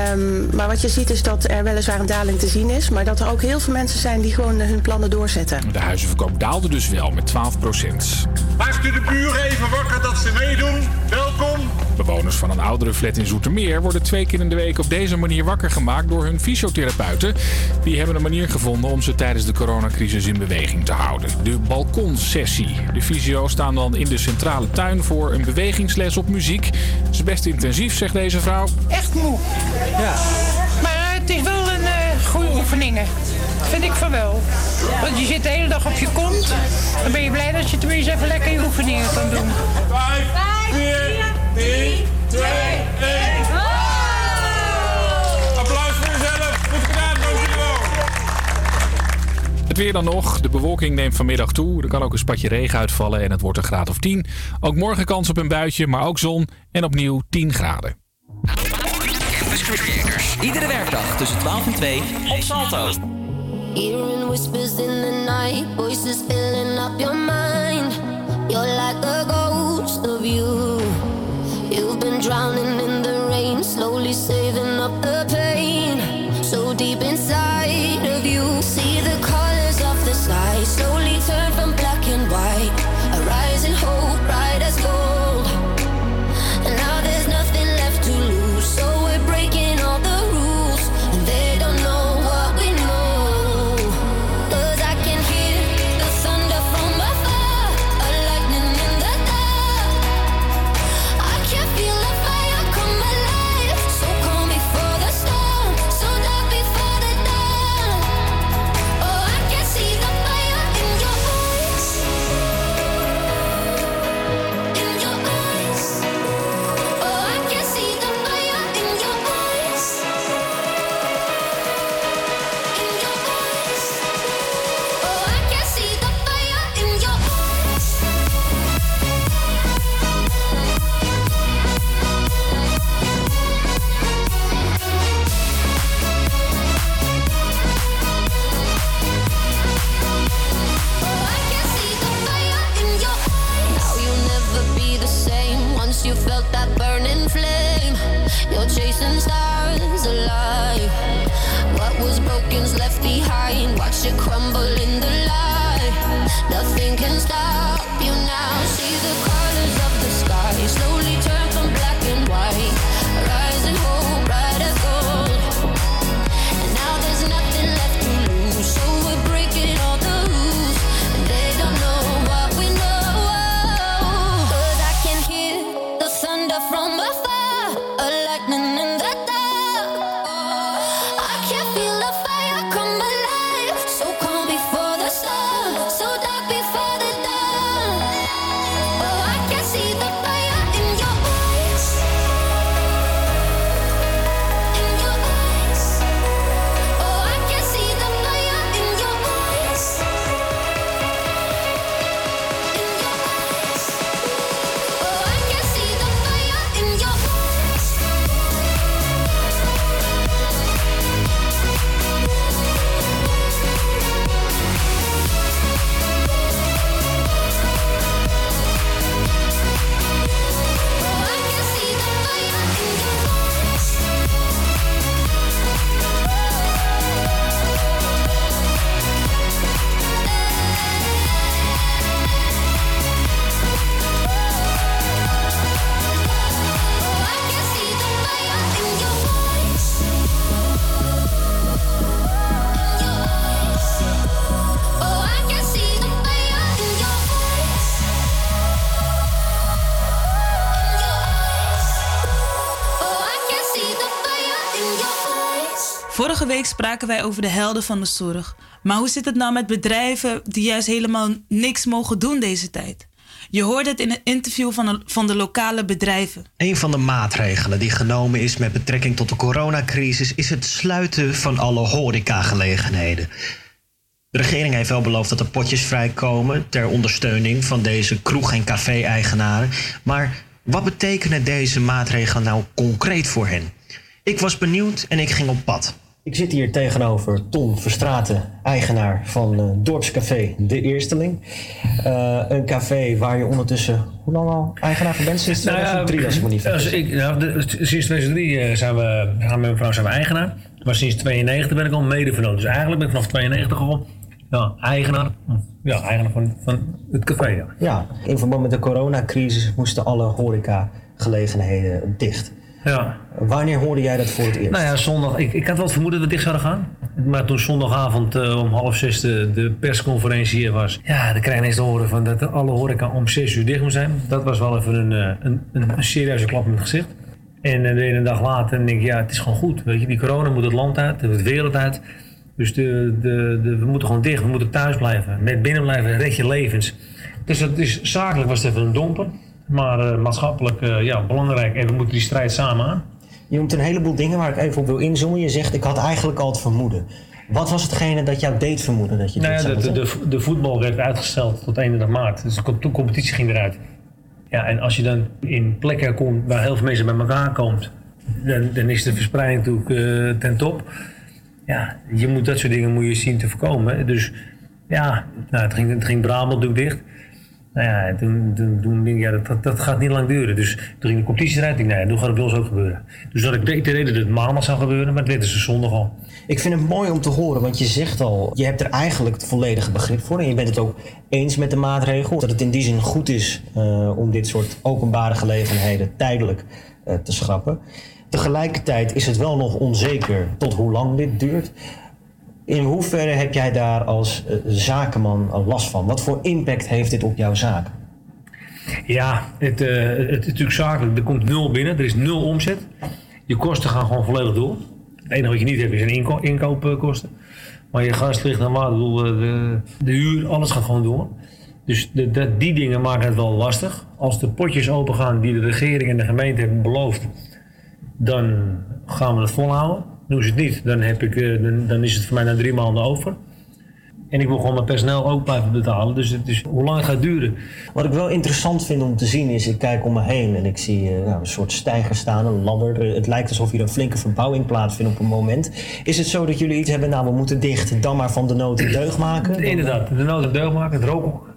Ehm, maar wat je ziet is dat er weliswaar een daling te zien is, maar dat er ook heel veel mensen zijn die gewoon eh, hun plannen doorzetten. De huizenverkoop daalde dus wel met 12% Maakt u de buren even wakker dat ze meedoen? Welkom. Bewoners van een oudere flat in Zoetermeer worden twee keer in de week op deze manier wakker gemaakt door hun fysiotherapeuten. Die hebben een manier gevonden om ze tijdens de coronacrisis in beweging te houden. De balkonsessie. De fysio's staan dan in de centrale tuin voor een bewegingsles op muziek. Het is best intensief, zegt deze vrouw. Echt moe. Ja. Maar het is wel een eh, goede oefeningen. Dat vind ik van wel. Want je zit de hele dag op je kont. Dan ben je blij dat je tenminste even lekker je oefeningen kan doen. Vijf, vier, drie, twee, één. Applaus voor jezelf. Goed gedaan, dankjewel. Het weer dan nog. De bewolking neemt vanmiddag toe. Er kan ook een spatje regen uitvallen en het wordt een graad of 10. Ook morgen kans op een buitje, maar ook zon en opnieuw 10 graden. Creators. Iedere werkdag tussen 12 en 2 op Salto. Hearing whispers in the night, voices filling up your mind. You're like a ghost of you. You've been drowning in the rain, slowly saving up the pain. Week spraken wij over de helden van de zorg. Maar hoe zit het nou met bedrijven die juist helemaal niks mogen doen deze tijd? Je hoorde het in een interview van de, van de lokale bedrijven. Een van de maatregelen die genomen is met betrekking tot de coronacrisis is het sluiten van alle horecagelegenheden. De regering heeft wel beloofd dat er potjes vrijkomen ter ondersteuning van deze kroeg- en café-eigenaren. Maar wat betekenen deze maatregelen nou concreet voor hen? Ik was benieuwd en ik ging op pad. Ik zit hier tegenover Tom Verstraten, eigenaar van eh, Dorpscafé De Eersteling. Eh, een café waar je ondertussen, hoe lang al eigenaar van bent? Sinds Nou ja, 2003 als ik me niet als vergis. ik, nou, de- sinds 2003 eh, zijn we, gaan mijn vrouw zijn we eigenaar. Maar sinds 92 ben ik al mede Dus eigenlijk ben ik vanaf 92 al ja, eigenaar, ja, eigenaar van, van het café. Ja. Ja, in verband met de coronacrisis moesten alle horecagelegenheden dicht. Ja. Wanneer hoorde jij dat voor het eerst? Nou ja, zondag. Ik, ik had wel het vermoeden dat we dicht zouden gaan. Maar toen zondagavond eh, om half zes de, de persconferentie hier was. Ja, dan krijg je ineens te horen van dat alle horeca om zes uur dicht moet zijn. Dat was wel even een, eh, een, een, een serieuze klap in het gezicht. En eh, de ene dag later denk ik, ja, het is gewoon goed. Weet je, die corona moet het land uit, de wereld uit. Dus de, de, de, we moeten gewoon dicht, we moeten thuis blijven. Met binnen blijven red je levens. Dus dat is, zakelijk was het even een domper. Maar eh, maatschappelijk eh, ja, belangrijk. En we moeten die strijd samen aan. Je noemt een heleboel dingen waar ik even op wil inzoomen. Je zegt, ik had eigenlijk al het vermoeden. Wat was hetgene dat jou deed vermoeden dat je dit Nou ja, zou de, de, de, de voetbal werd uitgesteld tot 31 maart. Dus de com- de competitie ging eruit. Ja, en als je dan in plekken komt waar heel veel mensen bij elkaar komt, dan, dan is de verspreiding natuurlijk eh, ten top. Ja, je moet dat soort dingen moet je zien te voorkomen. Dus ja, nou, het, ging, het ging Brabant natuurlijk dicht. Nou ja, en toen, toen, toen ja, dat, gaat niet lang duren. Dus toen ging de competitie eruit. Ik nou ja, nu gaat het bij ons ook gebeuren. Dus dat ik de reden dat het maandag zou gebeuren, maar dat weten ze zondag al. Ik vind het mooi om te horen, want je zegt al, je hebt er eigenlijk het volledige begrip voor. En je bent het ook eens met de maatregel. Dat het in die zin goed is eh, om dit soort openbare gelegenheden tijdelijk eh, te schrappen. Tegelijkertijd is het wel nog onzeker tot hoe lang dit duurt. In hoeverre heb jij daar als eh, zakenman last van? Wat voor impact heeft dit op jouw zaak? Ja, het, eh, het, het is natuurlijk zakelijk. Er komt nul binnen, er is nul omzet. Je kosten gaan gewoon volledig door. Het enige wat je niet hebt is een inko inkoopkosten. Maar je gas, licht en eh, de, de huur, alles gaat gewoon door. Dus die dingen maken het wel lastig. Als de potjes open gaan die de regering en de gemeente hebben beloofd, dan gaan we het volhouden. Doen ze het niet, dan, heb ik, eh, dan, dan is het voor mij na drie maanden over. En ik wil gewoon mijn personeel ook blijven betalen. Dus het is, hoe lang het gaat duren. Wat ik wel interessant vind om te zien is, ik kijk om me heen en ik zie eh, nou, een soort stijger staan, een ladder. Eh, Het lijkt alsof hier een flinke verbouwing plaatsvindt op een moment. Is het zo dat jullie iets hebben, nou we moeten dicht, dan maar van de nood een deugd maken? *clears throat* Inderdaad, de nood en deugd maken, het.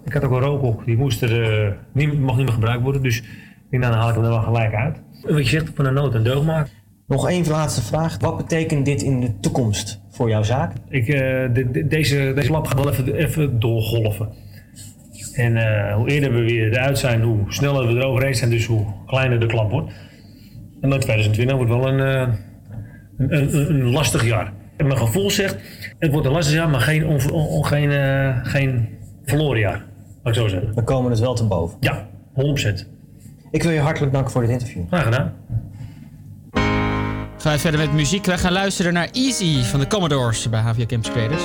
Ik had ook een rookhok, die moest er, eh, niet, mag niet meer gebruikt worden. Dus ik denk, nou, dan haal ik hem er wel gelijk uit. Wat je zegt, van de nood en deugd maken. Nog één laatste vraag. Wat betekent dit in de toekomst voor jouw zaak? Ik, eh, de- de- deze, deze lab gaat wel even, even doorgolven. En eh, hoe eerder we weer eruit zijn, hoe sneller we eroverheen zijn, dus hoe kleiner de klap wordt. En dan 2020 wordt wel een, eh, een, een, een lastig jaar. En mijn gevoel zegt, het wordt een lastig jaar, maar geen, on, on- geen, geen verloren jaar. Laat ik zo zeggen. We komen het wel te boven. Ja, 100%. Ik wil je hartelijk danken voor dit interview. Graag gedaan. Gaan verder met muziek. Wij gaan luisteren naar Easy van de Commodores bij Havia Campus Creators.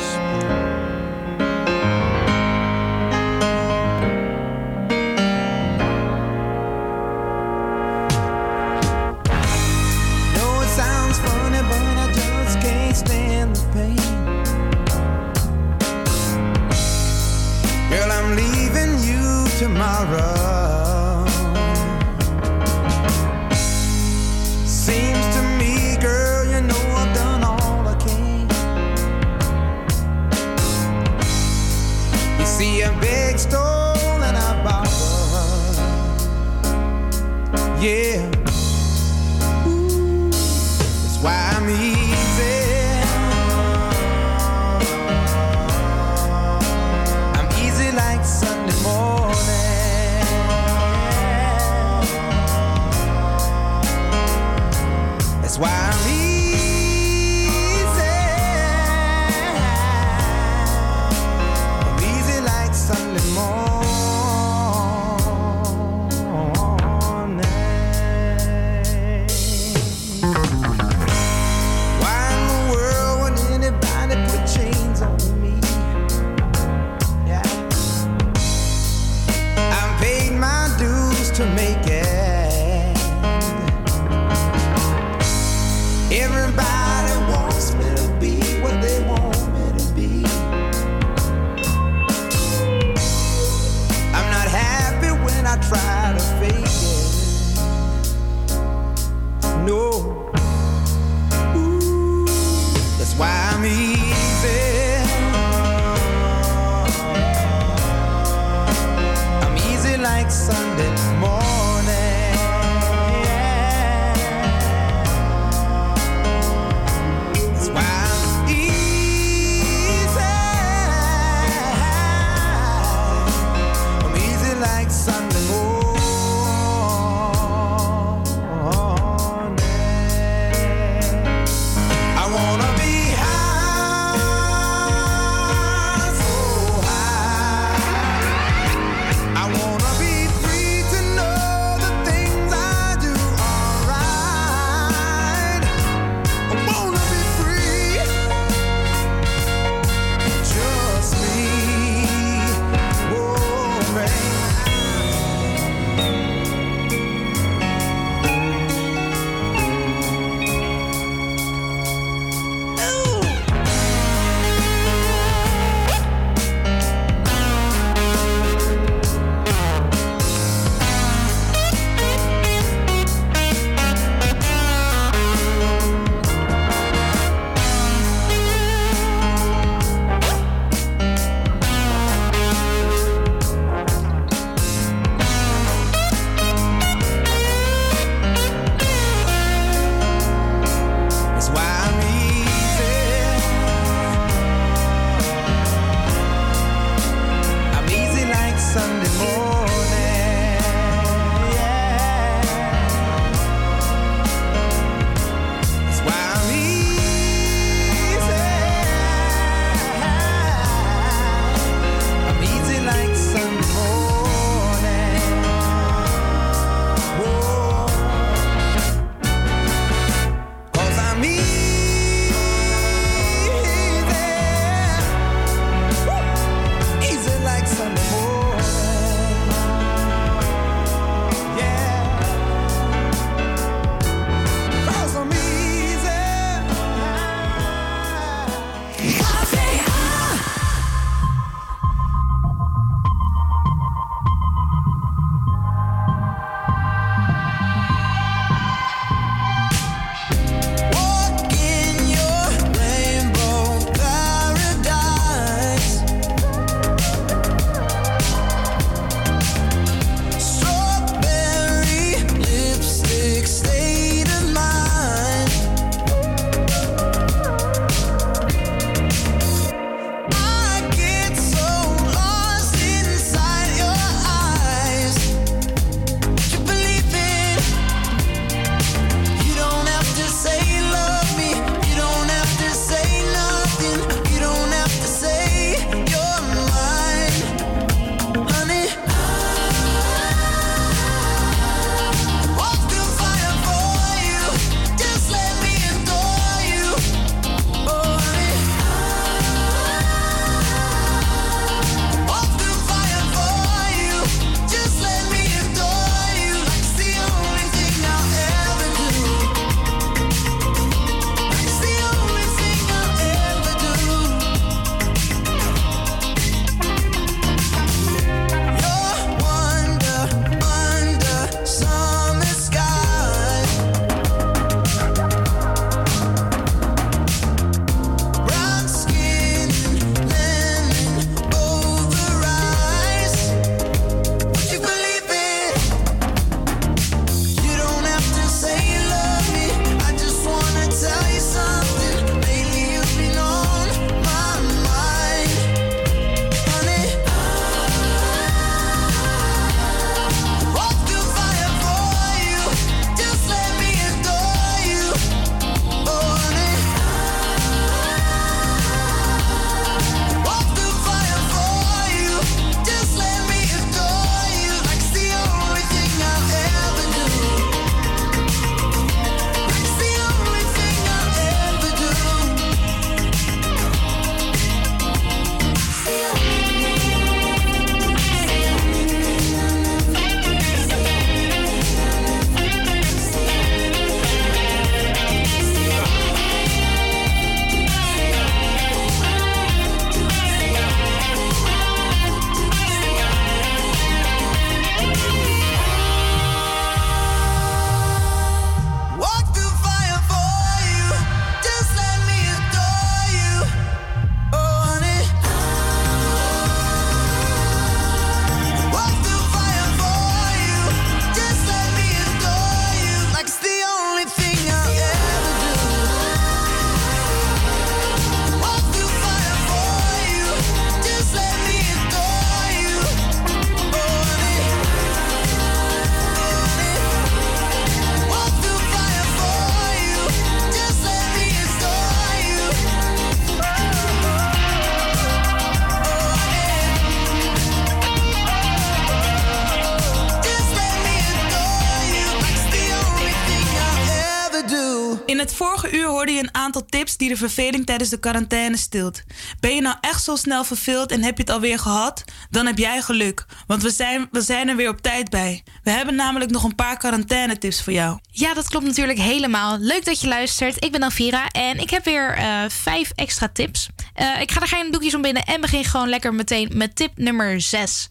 Die de verveling tijdens de quarantaine stilt. Ben je nou echt zo snel verveeld en heb je het alweer gehad? Dan heb jij geluk, want we zijn, we zijn er weer op tijd bij. We hebben namelijk nog een paar quarantaine-tips voor jou. Ja, dat klopt natuurlijk helemaal. Leuk dat je luistert. Ik ben Alvira en ik heb weer eh, vijf extra tips. Eh, ik ga er geen doekjes om binnen en begin gewoon lekker meteen met tip nummer 6.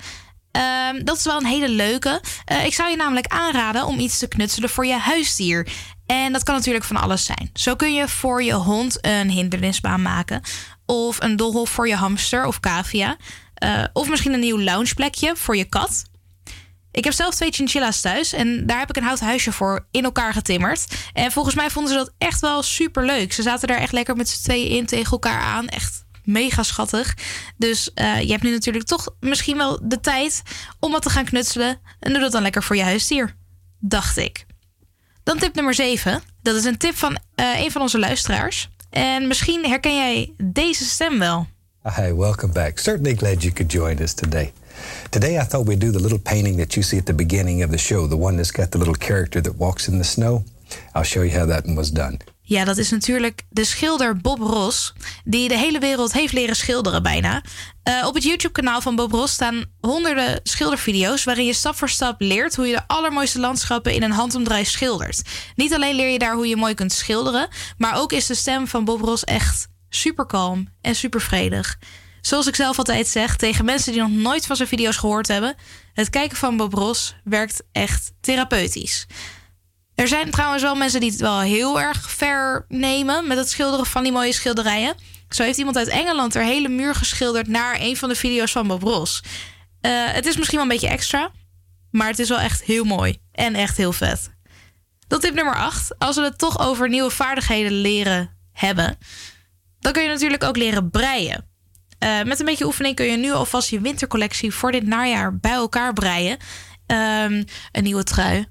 Ehm, dat is wel een hele leuke. Eh, ik zou je namelijk aanraden om iets te knutselen voor je huisdier. En dat kan natuurlijk van alles zijn. Zo kun je voor je hond een hindernisbaan maken. Of een doolhof voor je hamster of cavia. Eh, of misschien een nieuw loungeplekje voor je kat. Ik heb zelf twee chinchilla's thuis en daar heb ik een houten huisje voor in elkaar getimmerd. En volgens mij vonden ze dat echt wel super leuk. Ze zaten daar echt lekker met z'n tweeën in tegen elkaar aan. Echt mega schattig. Dus eh, je hebt nu natuurlijk toch misschien wel de tijd om wat te gaan knutselen. En doe dat dan lekker voor je huisdier. Dacht ik. Dan tip nummer 7. Dat is een tip van eh, een van onze luisteraars. En misschien herken jij deze stem wel. Hi, welcome back. Certainly glad you could join us today. Today I thought we'd do the little painting that you see at the beginning of the show, the one that's got the little character that walks in the snow. I'll show you how that one was done. Ja, dat is natuurlijk de schilder Bob Ross, die de hele wereld heeft leren schilderen bijna. Eh, op het YouTube-kanaal van Bob Ross staan honderden schildervideo's waarin je stap voor stap leert hoe je de allermooiste landschappen in een handomdraai schildert. Niet alleen leer je daar hoe je mooi kunt schilderen, maar ook is de stem van Bob Ross echt super kalm en super vredig. Zoals ik zelf altijd zeg tegen mensen die nog nooit van zijn video's gehoord hebben: het kijken van Bob Ross werkt echt therapeutisch. Er zijn trouwens wel mensen die het wel heel erg ver nemen met het schilderen van die mooie schilderijen. Zo heeft iemand uit Engeland er hele muur geschilderd naar een van de video's van Bob Ross. Eh, het is misschien wel een beetje extra, maar het is wel echt heel mooi en echt heel vet. Tip nummer 8. Als we het toch over nieuwe vaardigheden leren hebben, dan kun je natuurlijk ook leren breien. Eh, met een beetje oefening kun je nu alvast je wintercollectie voor dit najaar bij elkaar breien. Ehm, een nieuwe trui,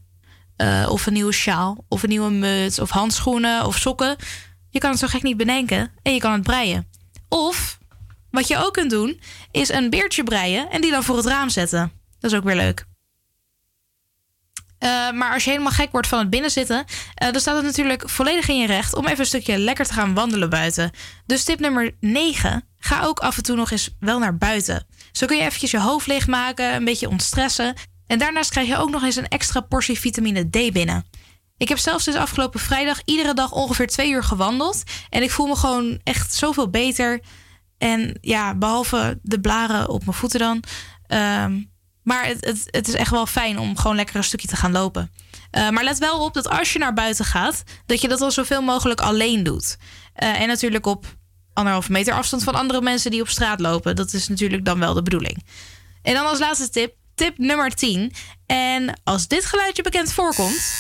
eh, of een nieuwe sjaal, of een nieuwe muts, of handschoenen of sokken. Je kan het zo gek niet bedenken en je kan het breien. Of wat je ook kunt doen, is een beertje breien en die dan voor het raam zetten. Dat is ook weer leuk. Eh, maar als je helemaal gek wordt van het binnenzitten, eh, dan staat het natuurlijk volledig in je recht om even een stukje lekker te gaan wandelen buiten. Dus tip nummer 9. Ga ook af en toe nog eens wel naar buiten. Zo kun je eventjes je hoofd leegmaken, een beetje ontstressen. En daarnaast krijg je ook nog eens een extra portie vitamine D binnen. Ik heb zelfs dus afgelopen vrijdag iedere dag ongeveer twee uur gewandeld. En ik voel me gewoon echt zoveel beter. En ja, behalve de blaren op mijn voeten dan. Ehm, maar het, het, het is echt wel fijn om gewoon lekker een stukje te gaan lopen. Eh, maar let wel op dat als je naar buiten gaat, dat je dat dan zoveel mogelijk alleen doet. Eh, en natuurlijk op anderhalve meter afstand van andere mensen die op straat lopen. Dat is natuurlijk dan wel de bedoeling. En dan als laatste tip, tip nummer 10. En als dit geluidje bekend voorkomt,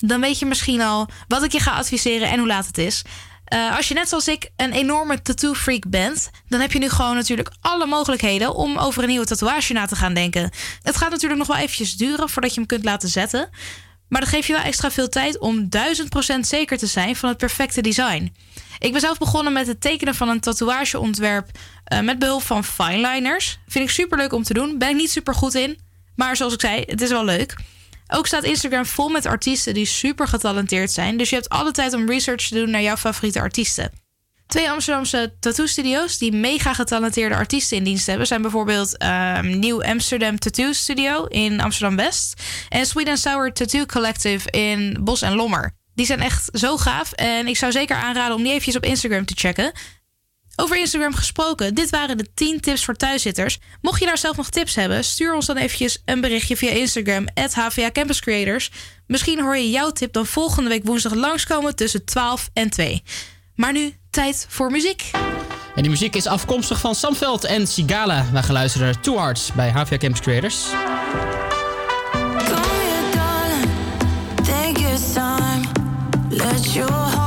dan weet je misschien al wat ik je ga adviseren en hoe laat het is. Eh, als je net zoals ik een enorme tattoo-freak bent, dan heb je nu gewoon natuurlijk alle mogelijkheden om over een nieuwe tatoeage na te gaan denken. Het gaat natuurlijk nog wel eventjes duren voordat je hem kunt laten zetten. Maar dat geeft je wel extra veel tijd om 1000% zeker te zijn van het perfecte design. Ik ben zelf begonnen met het tekenen van een tatoeageontwerp eh, met behulp van fineliners. Vind ik super leuk om te doen. Ben ik niet super goed in. Maar zoals ik zei, het is wel leuk. Ook staat Instagram vol met artiesten die super getalenteerd zijn. Dus je hebt alle tijd om research te doen naar jouw favoriete artiesten. Twee Amsterdamse tattoo-studio's die mega getalenteerde artiesten in dienst hebben... zijn bijvoorbeeld ehm, Nieuw Amsterdam Tattoo Studio in Amsterdam-West... en Sweet and Sour Tattoo Collective in Bos en Lommer. Die zijn echt zo gaaf en ik zou zeker aanraden om die eventjes op Instagram te checken. Over Instagram gesproken, dit waren de 10 tips voor thuiszitters. Mocht je daar zelf nog tips hebben, stuur ons dan eventjes een berichtje via Instagram, HVA Campus Creators. Misschien hoor je jouw tip dan volgende week woensdag langskomen tussen 12 en 2. Maar nu tijd voor muziek. En die muziek is afkomstig van Samveld en Sigala. Wij gaan luisteren naar Two Hearts bij HVA Campus Creators. Let your heart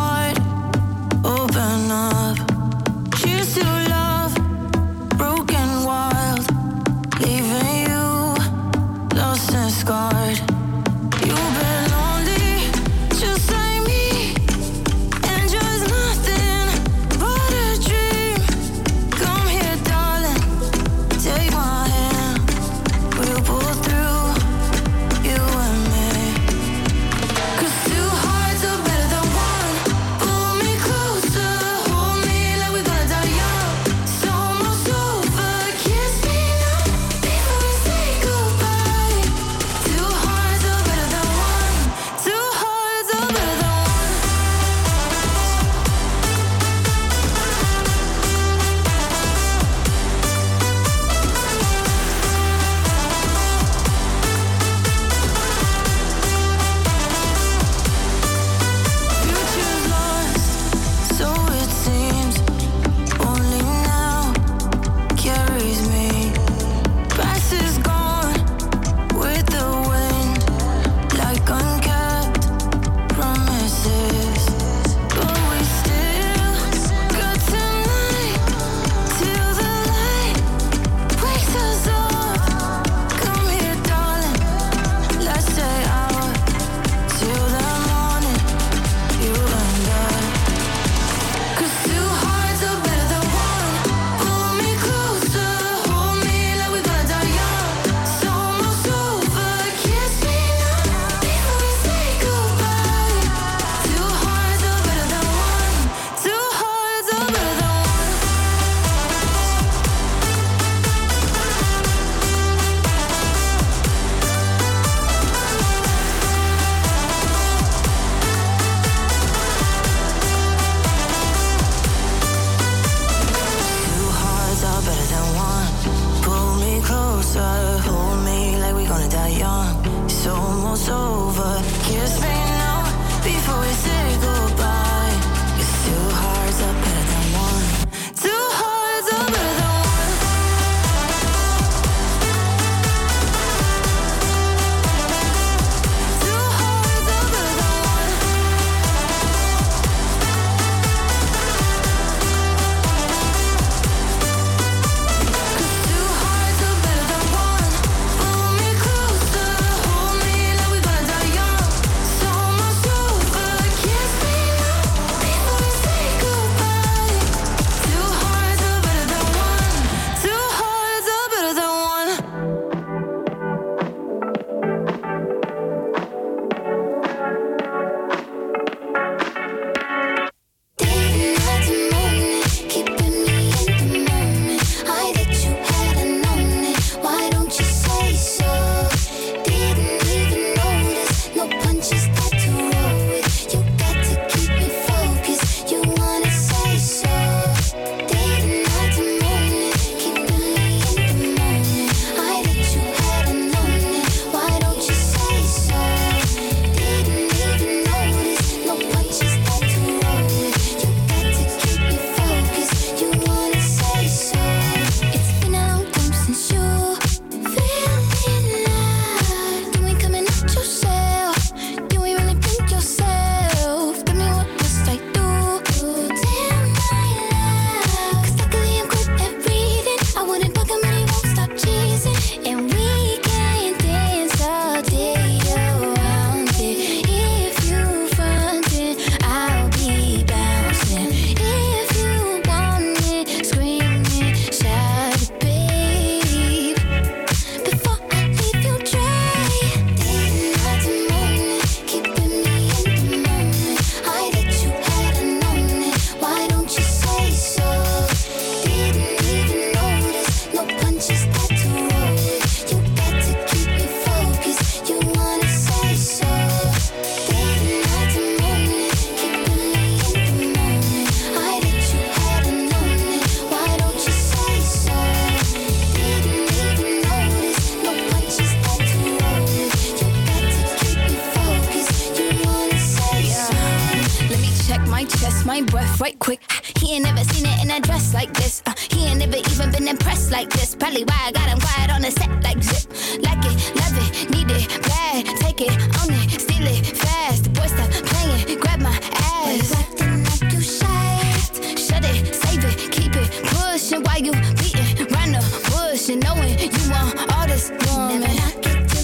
you beating round the bush and knowing you want all this woman.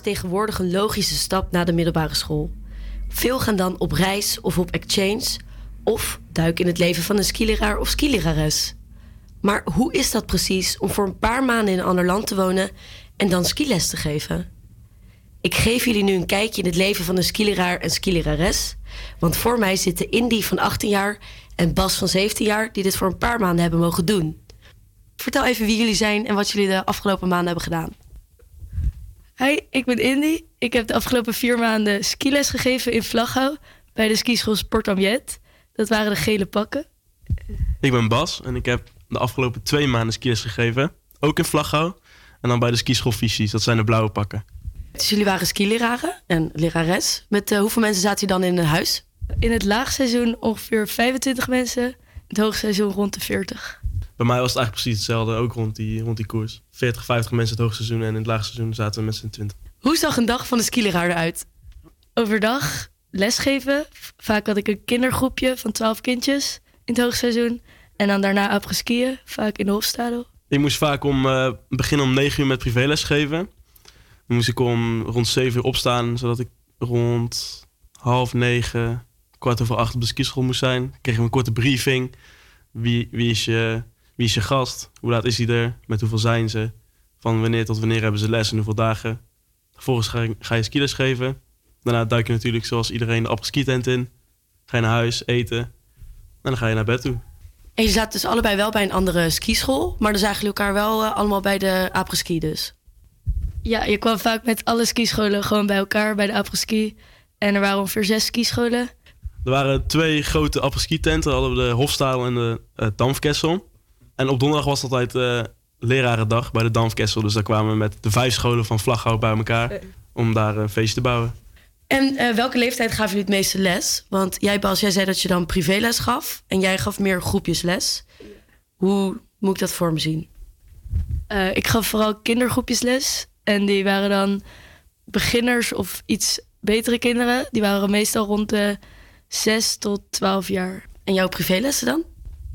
Tegenwoordig een logische stap na de middelbare school. Veel gaan dan op reis of op exchange of duiken in het leven van een skileraar of skilerares. Maar hoe is dat precies om voor een paar maanden in een ander land te wonen en dan skiles te geven? Ik geef jullie nu een kijkje in het leven van een skileraar en skilerares. Want voor mij zitten Indy van 18 jaar en Bas van 17 jaar die dit voor een paar maanden hebben mogen doen. Vertel even wie jullie zijn en wat jullie de afgelopen maanden hebben gedaan. Hi, ik ben Indy. Ik heb de afgelopen vier maanden skiles gegeven in Vlaghouw bij de skischool Sport Ambiet. Dat waren de gele pakken. Ik ben Bas en ik heb de afgelopen twee maanden skiles gegeven. Ook in Vlaghouw. En dan bij de skischool Visies. Dat zijn de blauwe pakken. Dus jullie waren skileraren en lerares. Met eh, hoeveel mensen zaten jullie dan in een huis? In het laagseizoen ongeveer 25 mensen. In het hoogseizoen rond de 40. Bij mij was het eigenlijk precies hetzelfde. Ook rond die, rond die koers. 40, 50 mensen het hoogseizoen. En in het laagseizoen zaten we met z'n 20. Hoe zag een dag van een skileraar eruit? Overdag lesgeven. Vaak had ik een kindergroepje van 12 kindjes in het hoogseizoen. En dan daarna après-skiën, vaak in de Hofstadel. Ik moest vaak om, eh, beginnen om 9 uur met privéles geven. Dan moest ik om rond 7 uur opstaan, zodat ik rond half negen, kwart over acht op de skischool moest zijn. Dan kreeg ik een korte briefing. Wie, wie, is je, wie is je gast? Hoe laat is hij er? Met hoeveel zijn ze? Van wanneer tot wanneer hebben ze les en hoeveel dagen? Vervolgens ga je, ga je skiles geven. Daarna duik je natuurlijk zoals iedereen de apres-ski-tent in. Ga je naar huis, eten. En dan ga je naar bed toe. En je zaten dus allebei wel bij een andere skischool. Maar dan zagen jullie elkaar wel eh, allemaal bij de après-ski dus. Ja, je kwam vaak met alle skischolen gewoon bij elkaar bij de après-ski. En er waren ongeveer zes skischolen. Er waren twee grote apres-ski-tenten. Hadden we de Hofstadel en de uh, Damfkessel. En op donderdag was het altijd eh lerarendag bij de Damfkessel. Dus daar kwamen we met de vijf scholen van Vlaghouw bij elkaar. Om daar een feestje te bouwen. En eh, welke leeftijd gaven jullie het meeste les? Want jij Bas, jij zei dat je dan privéles gaf. En jij gaf meer groepjesles. Hoe moet ik dat voor me zien? Eh, ik gaf vooral kindergroepjes les. En die waren dan beginners of iets betere kinderen. Die waren meestal rond de 6 tot 12 jaar. En jouw privélessen dan?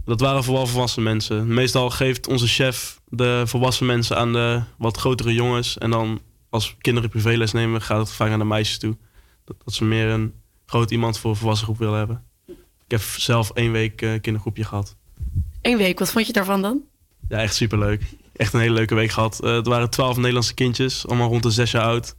Dat waren vooral volwassen mensen. Meestal geeft onze chef de volwassen mensen aan de wat grotere jongens. En dan als kinderen privéles nemen, gaat het vaak aan de meisjes toe. Dat, dat ze meer een groot iemand voor een volwassen groep willen hebben. Ik heb zelf één week eh, kindergroepje gehad. Eén week, wat vond je daarvan dan? Ja, echt superleuk. Echt een hele leuke week gehad. Eh, het waren twaalf Nederlandse kindjes, allemaal rond de zes jaar oud.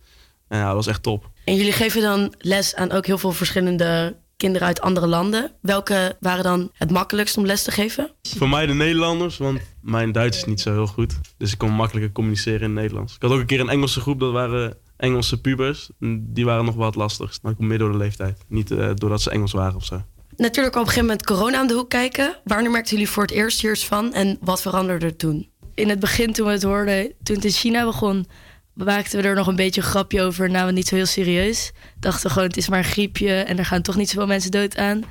En ja, dat was echt top. En jullie geven dan les aan ook heel veel verschillende kinderen uit andere landen. Welke waren dan het makkelijkst om les te geven? Voor mij de Nederlanders, want mijn Duits is niet zo heel goed. Dus ik kon makkelijker communiceren in het Nederlands. Ik had ook een keer een Engelse groep, dat waren Engelse pubers. Die waren nog wat lastig. Maar ik kom meer door de leeftijd. Niet eh, doordat ze Engels waren of zo. Natuurlijk op een gegeven moment corona aan de hoek kijken. Wanneer merkten jullie voor het eerst hier eens van en wat veranderde er toen? In het begin toen we het hoorden, toen het in China begon, maakten we er nog een beetje een grapje over. Namen we niet zo heel serieus. Dachten gewoon, het is maar een griepje en er gaan toch niet zoveel mensen dood aan.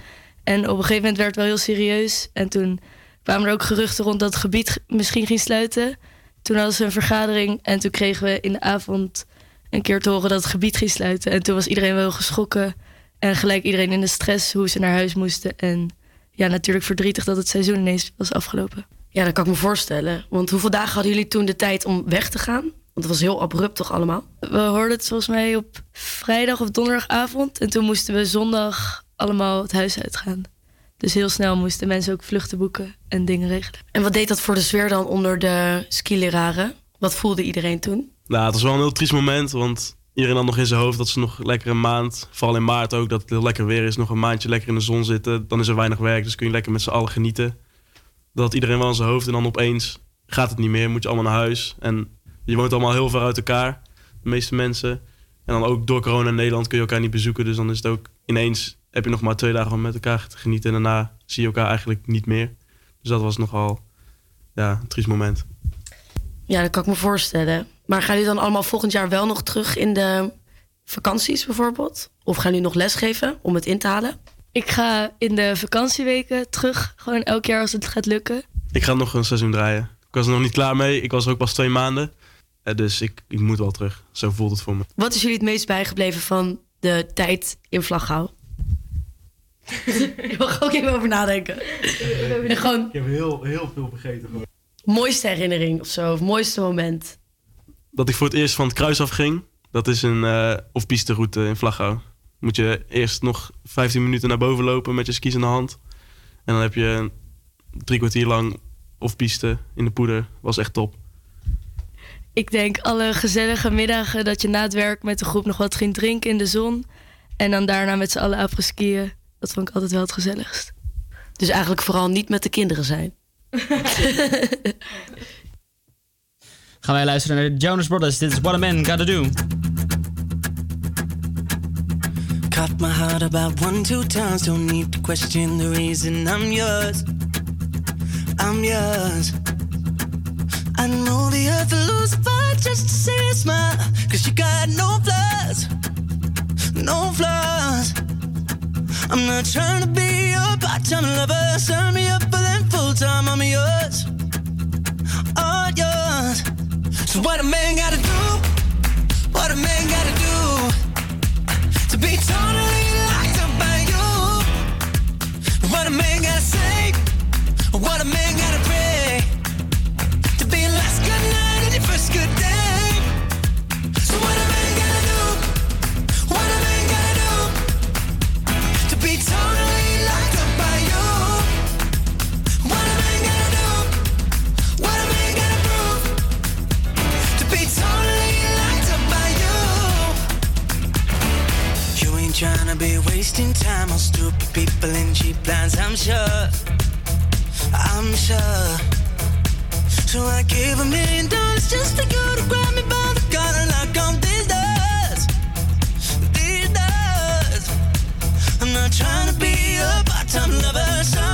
En op een gegeven moment werd het wel heel serieus. En toen kwamen er ook geruchten rond dat het gebied misschien ging sluiten. Toen hadden ze een vergadering en toen kregen we in de avond een keer te horen dat het gebied ging sluiten. En toen was iedereen wel geschrokken. En gelijk iedereen in de stress hoe ze naar huis moesten. En ja, natuurlijk verdrietig dat het seizoen ineens was afgelopen. Ja, dat kan ik me voorstellen. Want hoeveel dagen hadden jullie toen de tijd om weg te gaan? Want het was heel abrupt toch allemaal? We hoorden het volgens mij op vrijdag of donderdagavond. En toen moesten we zondag allemaal het huis uitgaan. Dus heel snel moesten mensen ook vluchten boeken en dingen regelen. En wat deed dat voor de sfeer dan onder de skileraren? Wat voelde iedereen toen? Nou, het was wel een heel triest moment, want iedereen had nog in zijn hoofd dat ze nog lekker een maand, vooral in maart ook, dat het heel lekker weer is, nog een maandje lekker in de zon zitten. Dan is er weinig werk, dus kun je lekker met z'n allen genieten. Dat had iedereen wel in zijn hoofd en dan opeens gaat het niet meer, moet je allemaal naar huis. En je woont allemaal heel ver uit elkaar, de meeste mensen. En dan ook door corona in Nederland kun je elkaar niet bezoeken, dus dan is het ook ineens, heb je nog maar twee dagen om met elkaar te genieten en daarna zie je elkaar eigenlijk niet meer. Dus dat was nogal ja, een triest moment. Ja, dat kan ik me voorstellen. Maar gaan jullie dan allemaal volgend jaar wel nog terug in de vakanties bijvoorbeeld? Of gaan jullie nog lesgeven om het in te halen? Ik ga in de vakantieweken terug, gewoon elk jaar als het gaat lukken. Ik ga nog een seizoen draaien. Ik was er nog niet klaar mee. Ik was er ook pas twee maanden. Eh, Dus ik, ik moet wel terug. Zo voelt het voor me. Wat is jullie het meest bijgebleven van de tijd in Vlaghouw? *laughs* ik mag ook even over nadenken. En gewoon Ik heb heel, heel veel vergeten. mooiste herinnering of zo, of mooiste moment. Dat ik voor het eerst van het kruis afging. Dat is een eh off-piste route in Vlaghouw. Moet je eerst nog 15 minuten naar boven lopen met je skis in de hand. En dan heb je drie kwartier lang off-piste in de poeder. Was echt top. Ik denk alle gezellige middagen dat je na het werk met de groep nog wat ging drinken in de zon. En dan daarna met z'n allen apres-skiën. Dat vond ik altijd wel het gezelligst. Dus eigenlijk vooral niet met de kinderen zijn. *laughs* Gaan wij luisteren naar de Jonas Brothers. Dit is What a Man Gotta Do. Cut my heart about one, two times. Don't need to question the reason I'm yours. I'm yours. I know the earth will lose a fight just to see a smile. Cause you got no flaws. No flaws. I'm not trying to be your part-time lover. Sign me up for them full-time. I'm yours. All yours. So what a man gotta do? What a man gotta do? to be totally wasting time on stupid people in cheap lines, I'm sure. I'm sure. So I gave a million dollars just for you to grab me by the collar and lock on these doors. These doors. I'm not trying to be a part-time lover. Sign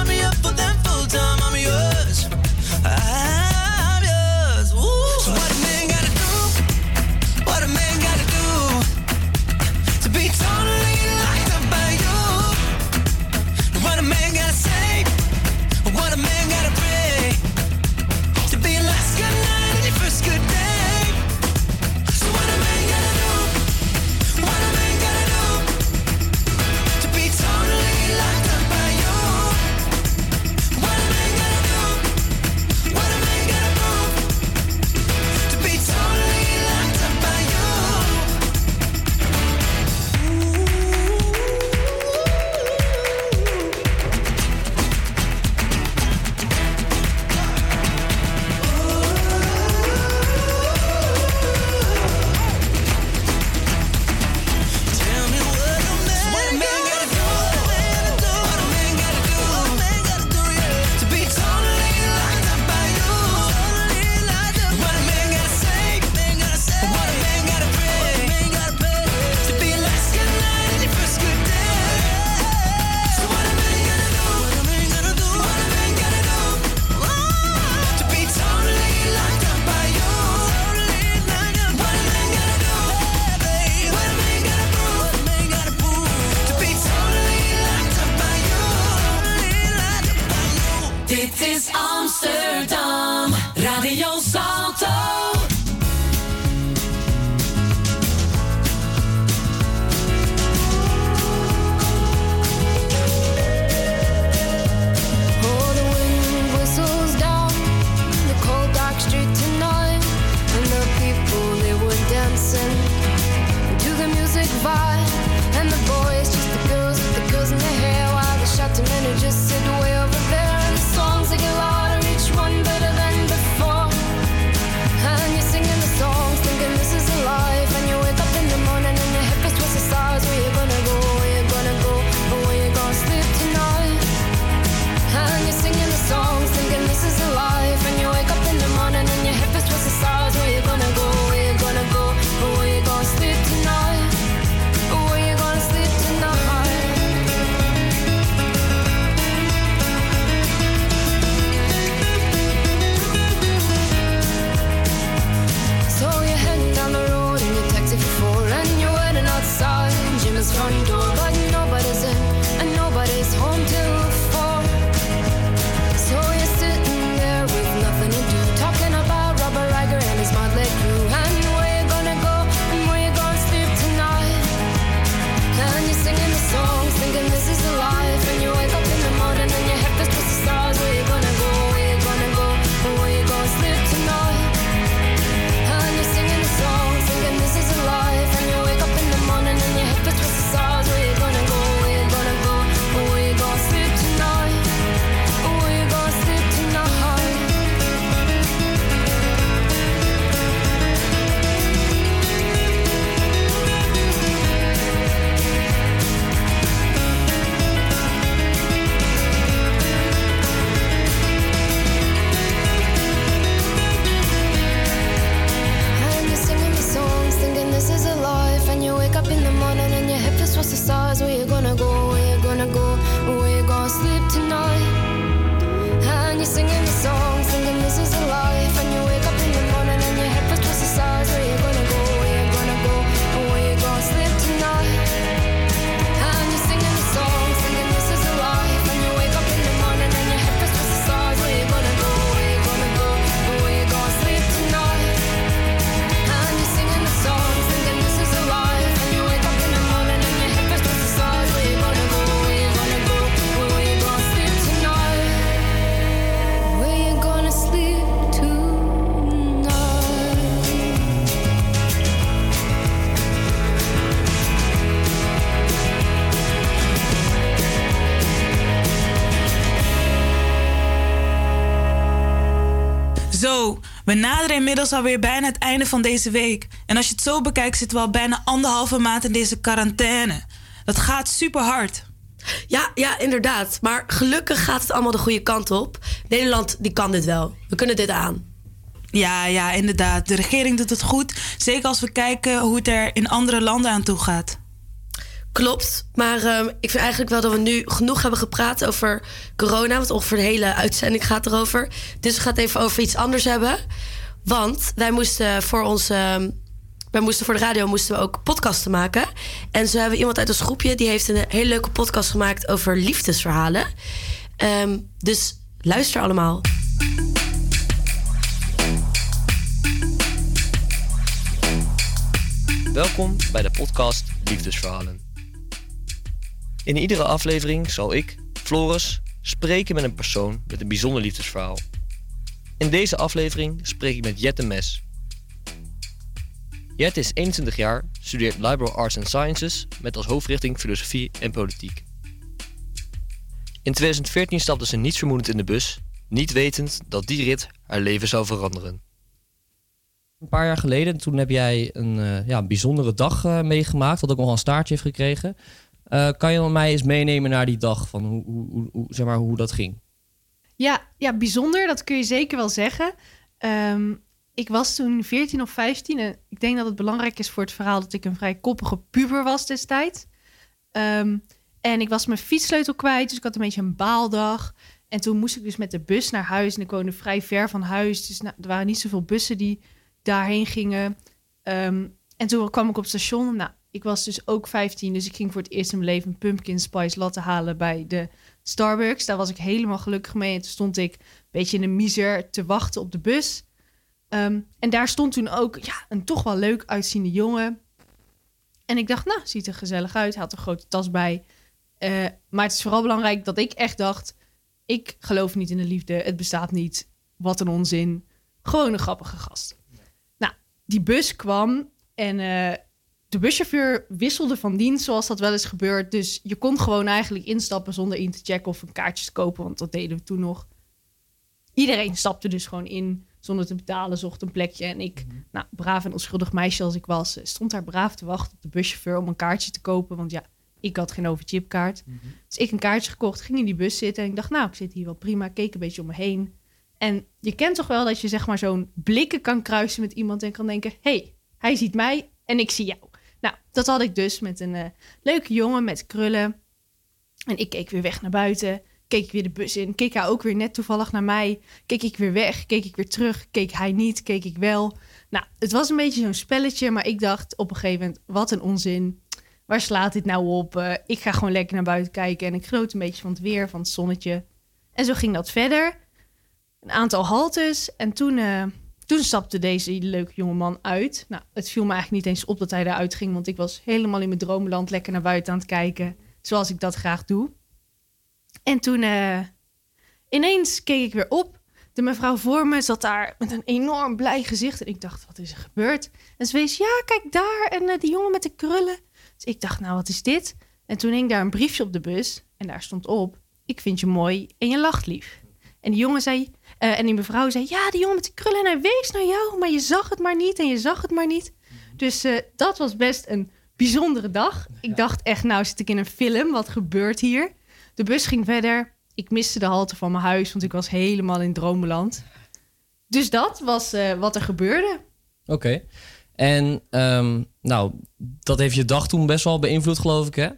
inmiddels alweer bijna het einde van deze week. En als je het zo bekijkt, zitten we al bijna anderhalve maand in deze quarantaine. Dat gaat super hard. Ja, ja, inderdaad. Maar gelukkig gaat het allemaal de goede kant op. Nederland, die kan dit wel. We kunnen dit aan. Ja, ja, inderdaad. De regering doet het goed. Zeker als we kijken hoe het er in andere landen aan toe gaat. Klopt. Maar ehm, ik vind eigenlijk wel dat we nu genoeg hebben gepraat over corona. Want ongeveer de hele uitzending gaat erover. Dus we gaan het even over iets anders hebben. Want wij moesten voor ons. ehm, wij moesten voor de radio moesten we ook podcasten maken. En zo hebben we iemand uit ons groepje die heeft een hele leuke podcast gemaakt over liefdesverhalen. Ehm, dus luister allemaal. Welkom bij de podcast Liefdesverhalen. In iedere aflevering zal ik, Floris, spreken met een persoon met een bijzonder liefdesverhaal. In deze aflevering spreek ik met Jette Mes. Jette is 21 jaar, studeert Liberal Arts and Sciences met als hoofdrichting filosofie en politiek. In 2014 stapte ze niets vermoedend in de bus, niet wetend dat die rit haar leven zou veranderen. Een paar jaar geleden, toen heb jij een eh, ja, bijzondere dag eh, meegemaakt, wat ook nog een staartje heeft gekregen. Eh, kan je mij eens meenemen naar die dag, van hoe, hoe, hoe- zeg maar, hoe dat ging? Ja, ja, bijzonder, dat kun je zeker wel zeggen. Ehm, ik was toen 14 of 15 en ik denk dat het belangrijk is voor het verhaal dat ik een vrij koppige puber was destijds. Ehm, en ik was mijn fietssleutel kwijt, dus ik had een beetje een baaldag. En toen moest ik dus met de bus naar huis en ik woonde vrij ver van huis. Dus nou, er waren niet zoveel bussen die daarheen gingen. Ehm, en toen kwam ik op het station. Nou, ik was dus ook 15, dus ik ging voor het eerst in mijn leven een pumpkin spice latte halen bij de Starbucks. Daar was ik helemaal gelukkig mee. En toen stond ik een beetje in de miser te wachten op de bus. Ehm, en daar stond toen ook ja, een toch wel leuk uitziende jongen. En ik dacht, nou, ziet er gezellig uit. Hij had een grote tas bij. Eh, maar het is vooral belangrijk dat ik echt dacht... ik geloof niet in de liefde, het bestaat niet. Wat een onzin. Gewoon een grappige gast. Nou, die bus kwam en eh, de buschauffeur wisselde van dienst... zoals dat wel eens gebeurt. Dus je kon gewoon eigenlijk instappen zonder in te checken... of een kaartje te kopen, want dat deden we toen nog. Iedereen stapte dus gewoon in zonder te betalen, zocht een plekje. En ik, nou, braaf en onschuldig meisje als ik was, eh, stond daar braaf te wachten op de buschauffeur om een kaartje te kopen. Want ja, ik had geen overchipkaart. Dus ik een kaartje gekocht, ging in die bus zitten en ik dacht, nou, ik zit hier wel prima. Keek een beetje om me heen. En je kent toch wel dat je zeg maar zo'n blikken kan kruisen met iemand en kan denken, hey, hij ziet mij en ik zie jou. Dat had ik dus met een eh, leuke jongen met krullen. En ik keek weer weg naar buiten. Keek ik weer de bus in. Keek hij ook weer net toevallig naar mij. Keek ik weer weg. Keek ik weer terug. Keek hij niet. Keek ik wel. Nou, het was een beetje zo'n spelletje. Maar ik dacht op een gegeven moment, wat een onzin. Waar slaat dit nou op? Eh, ik ga gewoon lekker naar buiten kijken. En ik genoot een beetje van het weer, van het zonnetje. En zo ging dat verder. Een aantal haltes. En toen, eh, toen stapte deze leuke jongeman uit. Nou, het viel me eigenlijk niet eens op dat hij eruit ging. Want ik was helemaal in mijn droomland lekker naar buiten aan het kijken. Zoals ik dat graag doe. En toen eh, ineens keek ik weer op. De mevrouw voor me zat daar met een enorm blij gezicht. En ik dacht, wat is er gebeurd? En ze wees, ja, kijk daar. En eh, die jongen met de krullen. Dus ik dacht, nou, wat is dit? En toen hing daar een briefje op de bus. En daar stond op, ik vind je mooi en je lacht lief. En die jongen zei, eh, en die mevrouw zei, ja, die jongen met de krullen. En hij wees naar jou, maar je zag het maar niet en je zag het maar niet. Dus eh, dat was best een bijzondere dag. Ik dacht echt, nou zit ik in een film. Wat gebeurt hier? De bus ging verder. Ik miste de halte van mijn huis, want ik was helemaal in droomland. Dus dat was eh, wat er gebeurde. Oké. En ehm, nou, dat heeft je dag toen best wel beïnvloed, geloof ik, hè?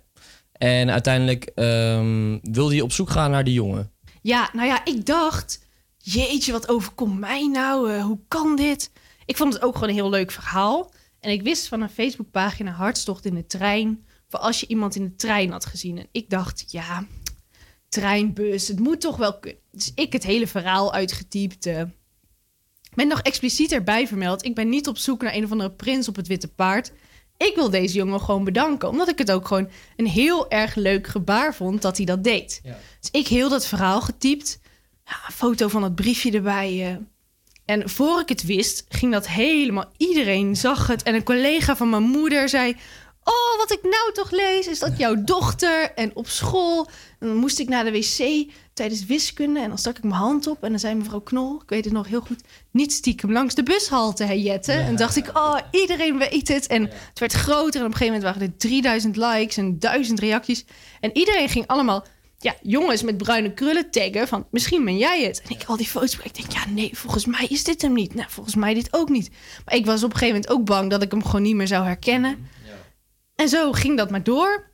En uiteindelijk ehm, wilde je op zoek gaan naar die jongen. Ja, nou ja, ik dacht, jeetje, wat overkomt mij nou? Eh, hoe kan dit? Ik vond het ook gewoon een heel leuk verhaal. En ik wist van een Facebookpagina Hartstocht in de trein... voor als je iemand in de trein had gezien. En ik dacht, ja, treinbus, het moet toch wel kunnen. Dus ik het hele verhaal uitgetypt. Ik ben nog expliciet erbij vermeld. Ik ben niet op zoek naar een of andere prins op het witte paard. Ik wil deze jongen gewoon bedanken. Omdat ik het ook gewoon een heel erg leuk gebaar vond dat hij dat deed. Dus ik heel dat verhaal getypt. Ja, een foto van dat briefje erbij. eh. En voor ik het wist, ging dat helemaal... Iedereen zag het. En een collega van mijn moeder zei... Oh, wat ik nou toch lees, is dat jouw dochter. En op school, dan moest ik naar de wc tijdens wiskunde. En dan stak ik mijn hand op. En dan zei mevrouw Knol, ik weet het nog heel goed... niet stiekem langs de bushalte, hè Jette? en dacht ik, oh, iedereen weet het. En het werd groter. En op een gegeven moment waren er 3000 likes en 1000 reacties. En iedereen ging allemaal... Ja, jongens met bruine krullen taggen van misschien ben jij het. En ik al die foto's, ik denk ja nee, volgens mij is dit hem niet. Nou, volgens mij dit ook niet. Maar ik was op een gegeven moment ook bang dat ik hem gewoon niet meer zou herkennen. En zo ging dat maar door.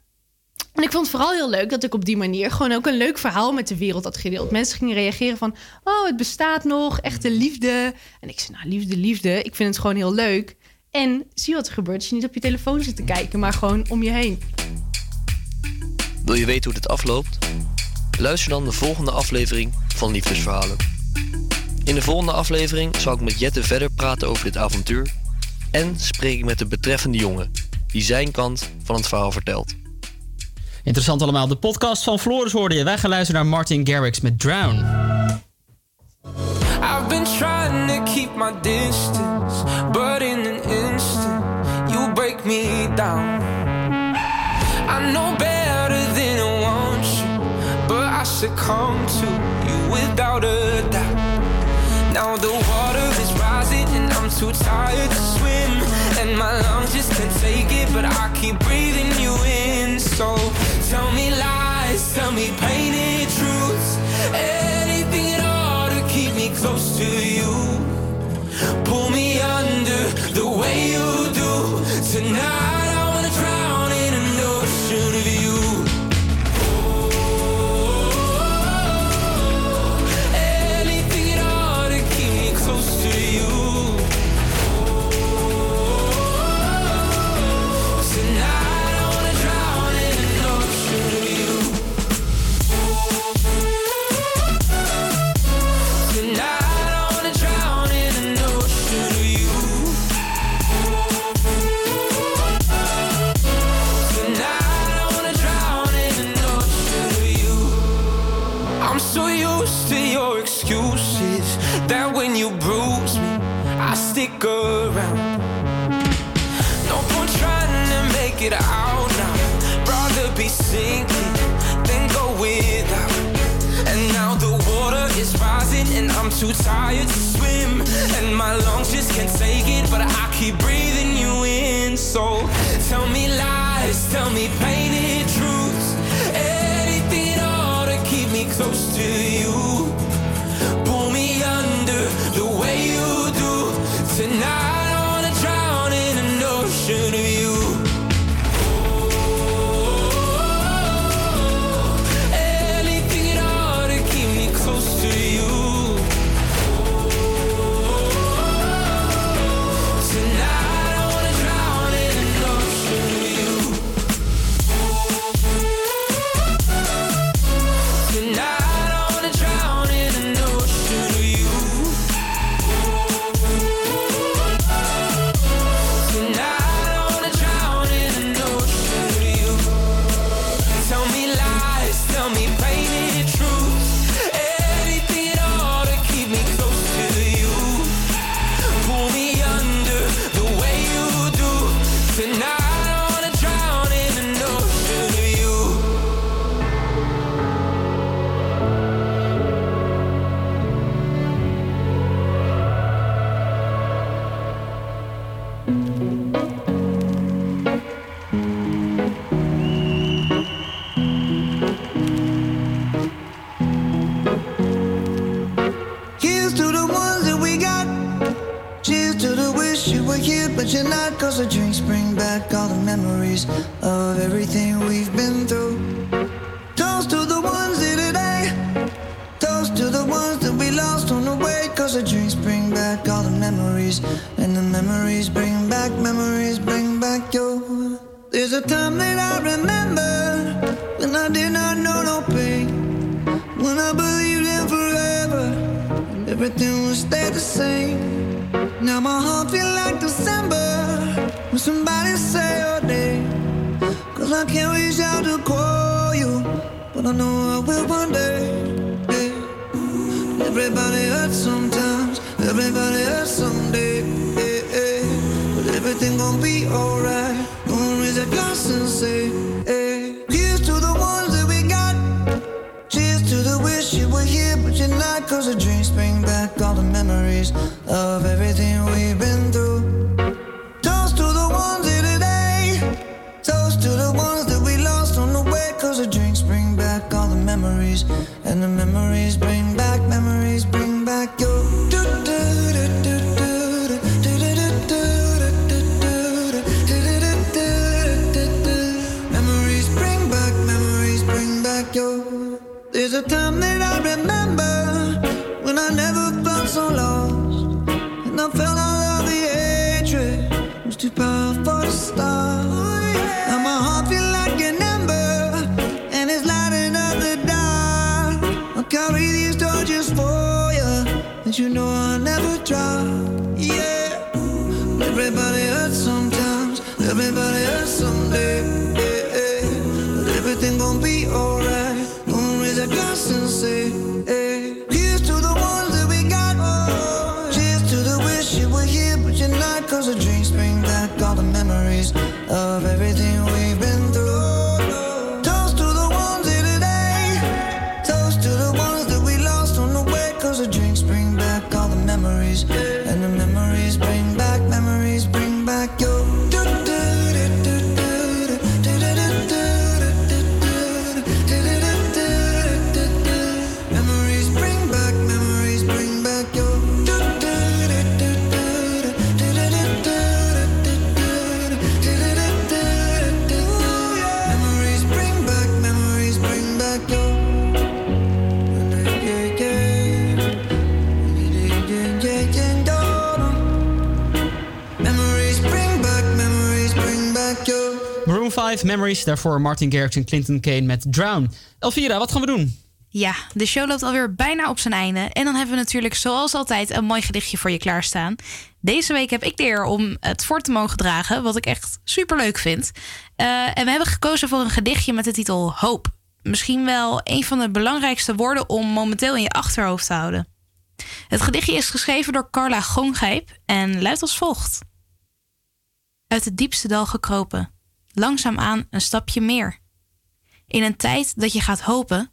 En ik vond het vooral heel leuk dat ik op die manier gewoon ook een leuk verhaal met de wereld had gedeeld. Mensen gingen reageren van, oh, het bestaat nog, echte liefde. En ik zei, nou, liefde, liefde, ik vind het gewoon heel leuk. En zie wat er gebeurt als je niet op je telefoon zit te kijken, maar gewoon om je heen. Wil je weten hoe dit afloopt? Luister dan de volgende aflevering van Liefdesverhalen. In de volgende aflevering zal ik met Jette verder praten over dit avontuur en spreek ik met de betreffende jongen die zijn kant van het verhaal vertelt. Interessant allemaal. De podcast van Floris hoorde je. Wij gaan luisteren naar Martin Garrix met Drown. I've been trying to keep my distance, but in an instant, you break me down. Succumb to you without a doubt. Now the water is rising and I'm too tired to swim, and my lungs just can't take it, but I keep breathing you in. So memories of everything we've been through. Toast to the ones here today. Toast to the ones that we lost on the way. Cause the drinks bring back all the memories. And the memories bring back, memories bring back your. There's a time that I remember when I did not know no pain. When I believed in forever and everything would stay the same. To call you, but I know I will one day. yeah. Everybody hurts sometimes, everybody hurts someday. But everything gon' be alright. Gonna raise a glass and say, hey. Here's to the ones that we got. Cheers to the wish you were here, but you're not. Cause the dreams bring back all the memories of everything we've been through. There's a time that of everything Live Memories. Daarvoor Martin Garrix en Clinton Kane met Drown. Elvira, wat gaan we doen? Ja, de show loopt alweer bijna op zijn einde. En dan hebben we natuurlijk zoals altijd een mooi gedichtje voor je klaarstaan. Deze week heb ik de eer om het voor te mogen dragen, wat ik echt super leuk vind. Eh, en we hebben gekozen voor een gedichtje met de titel Hoop. Misschien wel een van de belangrijkste woorden om momenteel in je achterhoofd te houden. Het gedichtje is geschreven door Carla Gongrijp en luidt als volgt. Uit het diepste dal gekropen langzaamaan een stapje meer. In een tijd dat je gaat hopen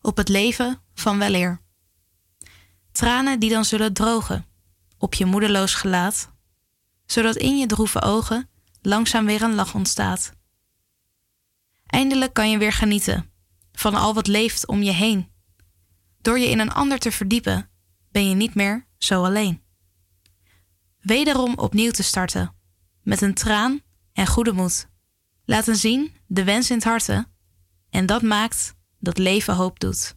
op het leven van weleer. Tranen die dan zullen drogen op je moedeloos gelaat, zodat in je droeve ogen langzaam weer een lach ontstaat. Eindelijk kan je weer genieten van al wat leeft om je heen. Door je in een ander te verdiepen, ben je niet meer zo alleen. Wederom opnieuw te starten, met een traan en goede moed laten zien de wens in het harte. En dat maakt dat leven hoop doet.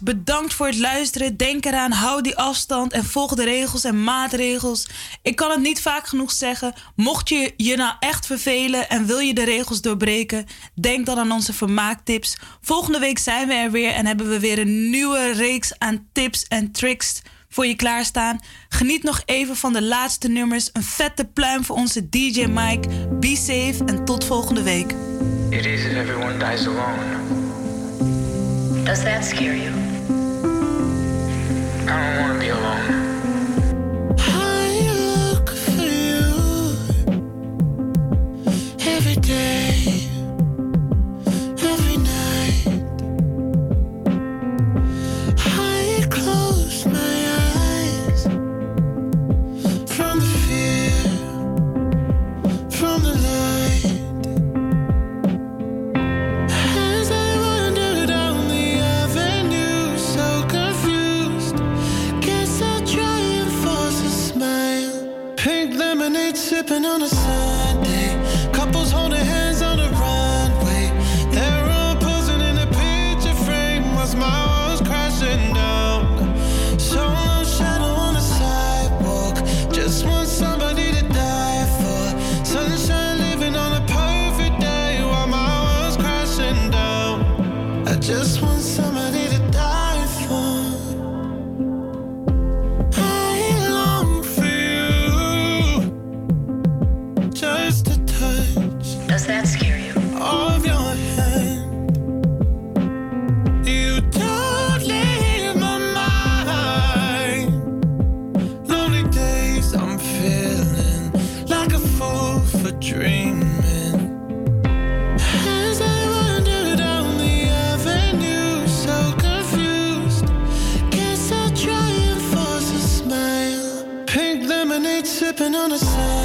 Bedankt voor het luisteren. Denk eraan, hou die afstand en volg de regels en maatregels. Ik kan het niet vaak genoeg zeggen. Mocht je je nou echt vervelen en wil je de regels doorbreken, denk dan aan onze vermaaktips. Volgende week zijn we er weer en hebben we weer een nieuwe reeks aan tips en tricks voor je klaarstaan. Geniet nog even van de laatste nummers. Een vette pluim voor onze DJ Mike. Be safe en tot volgende week. It is everyone dies alone. Does that scare you? I don't want to be alone. I look for you every day, sipping on a Sunday. gonna say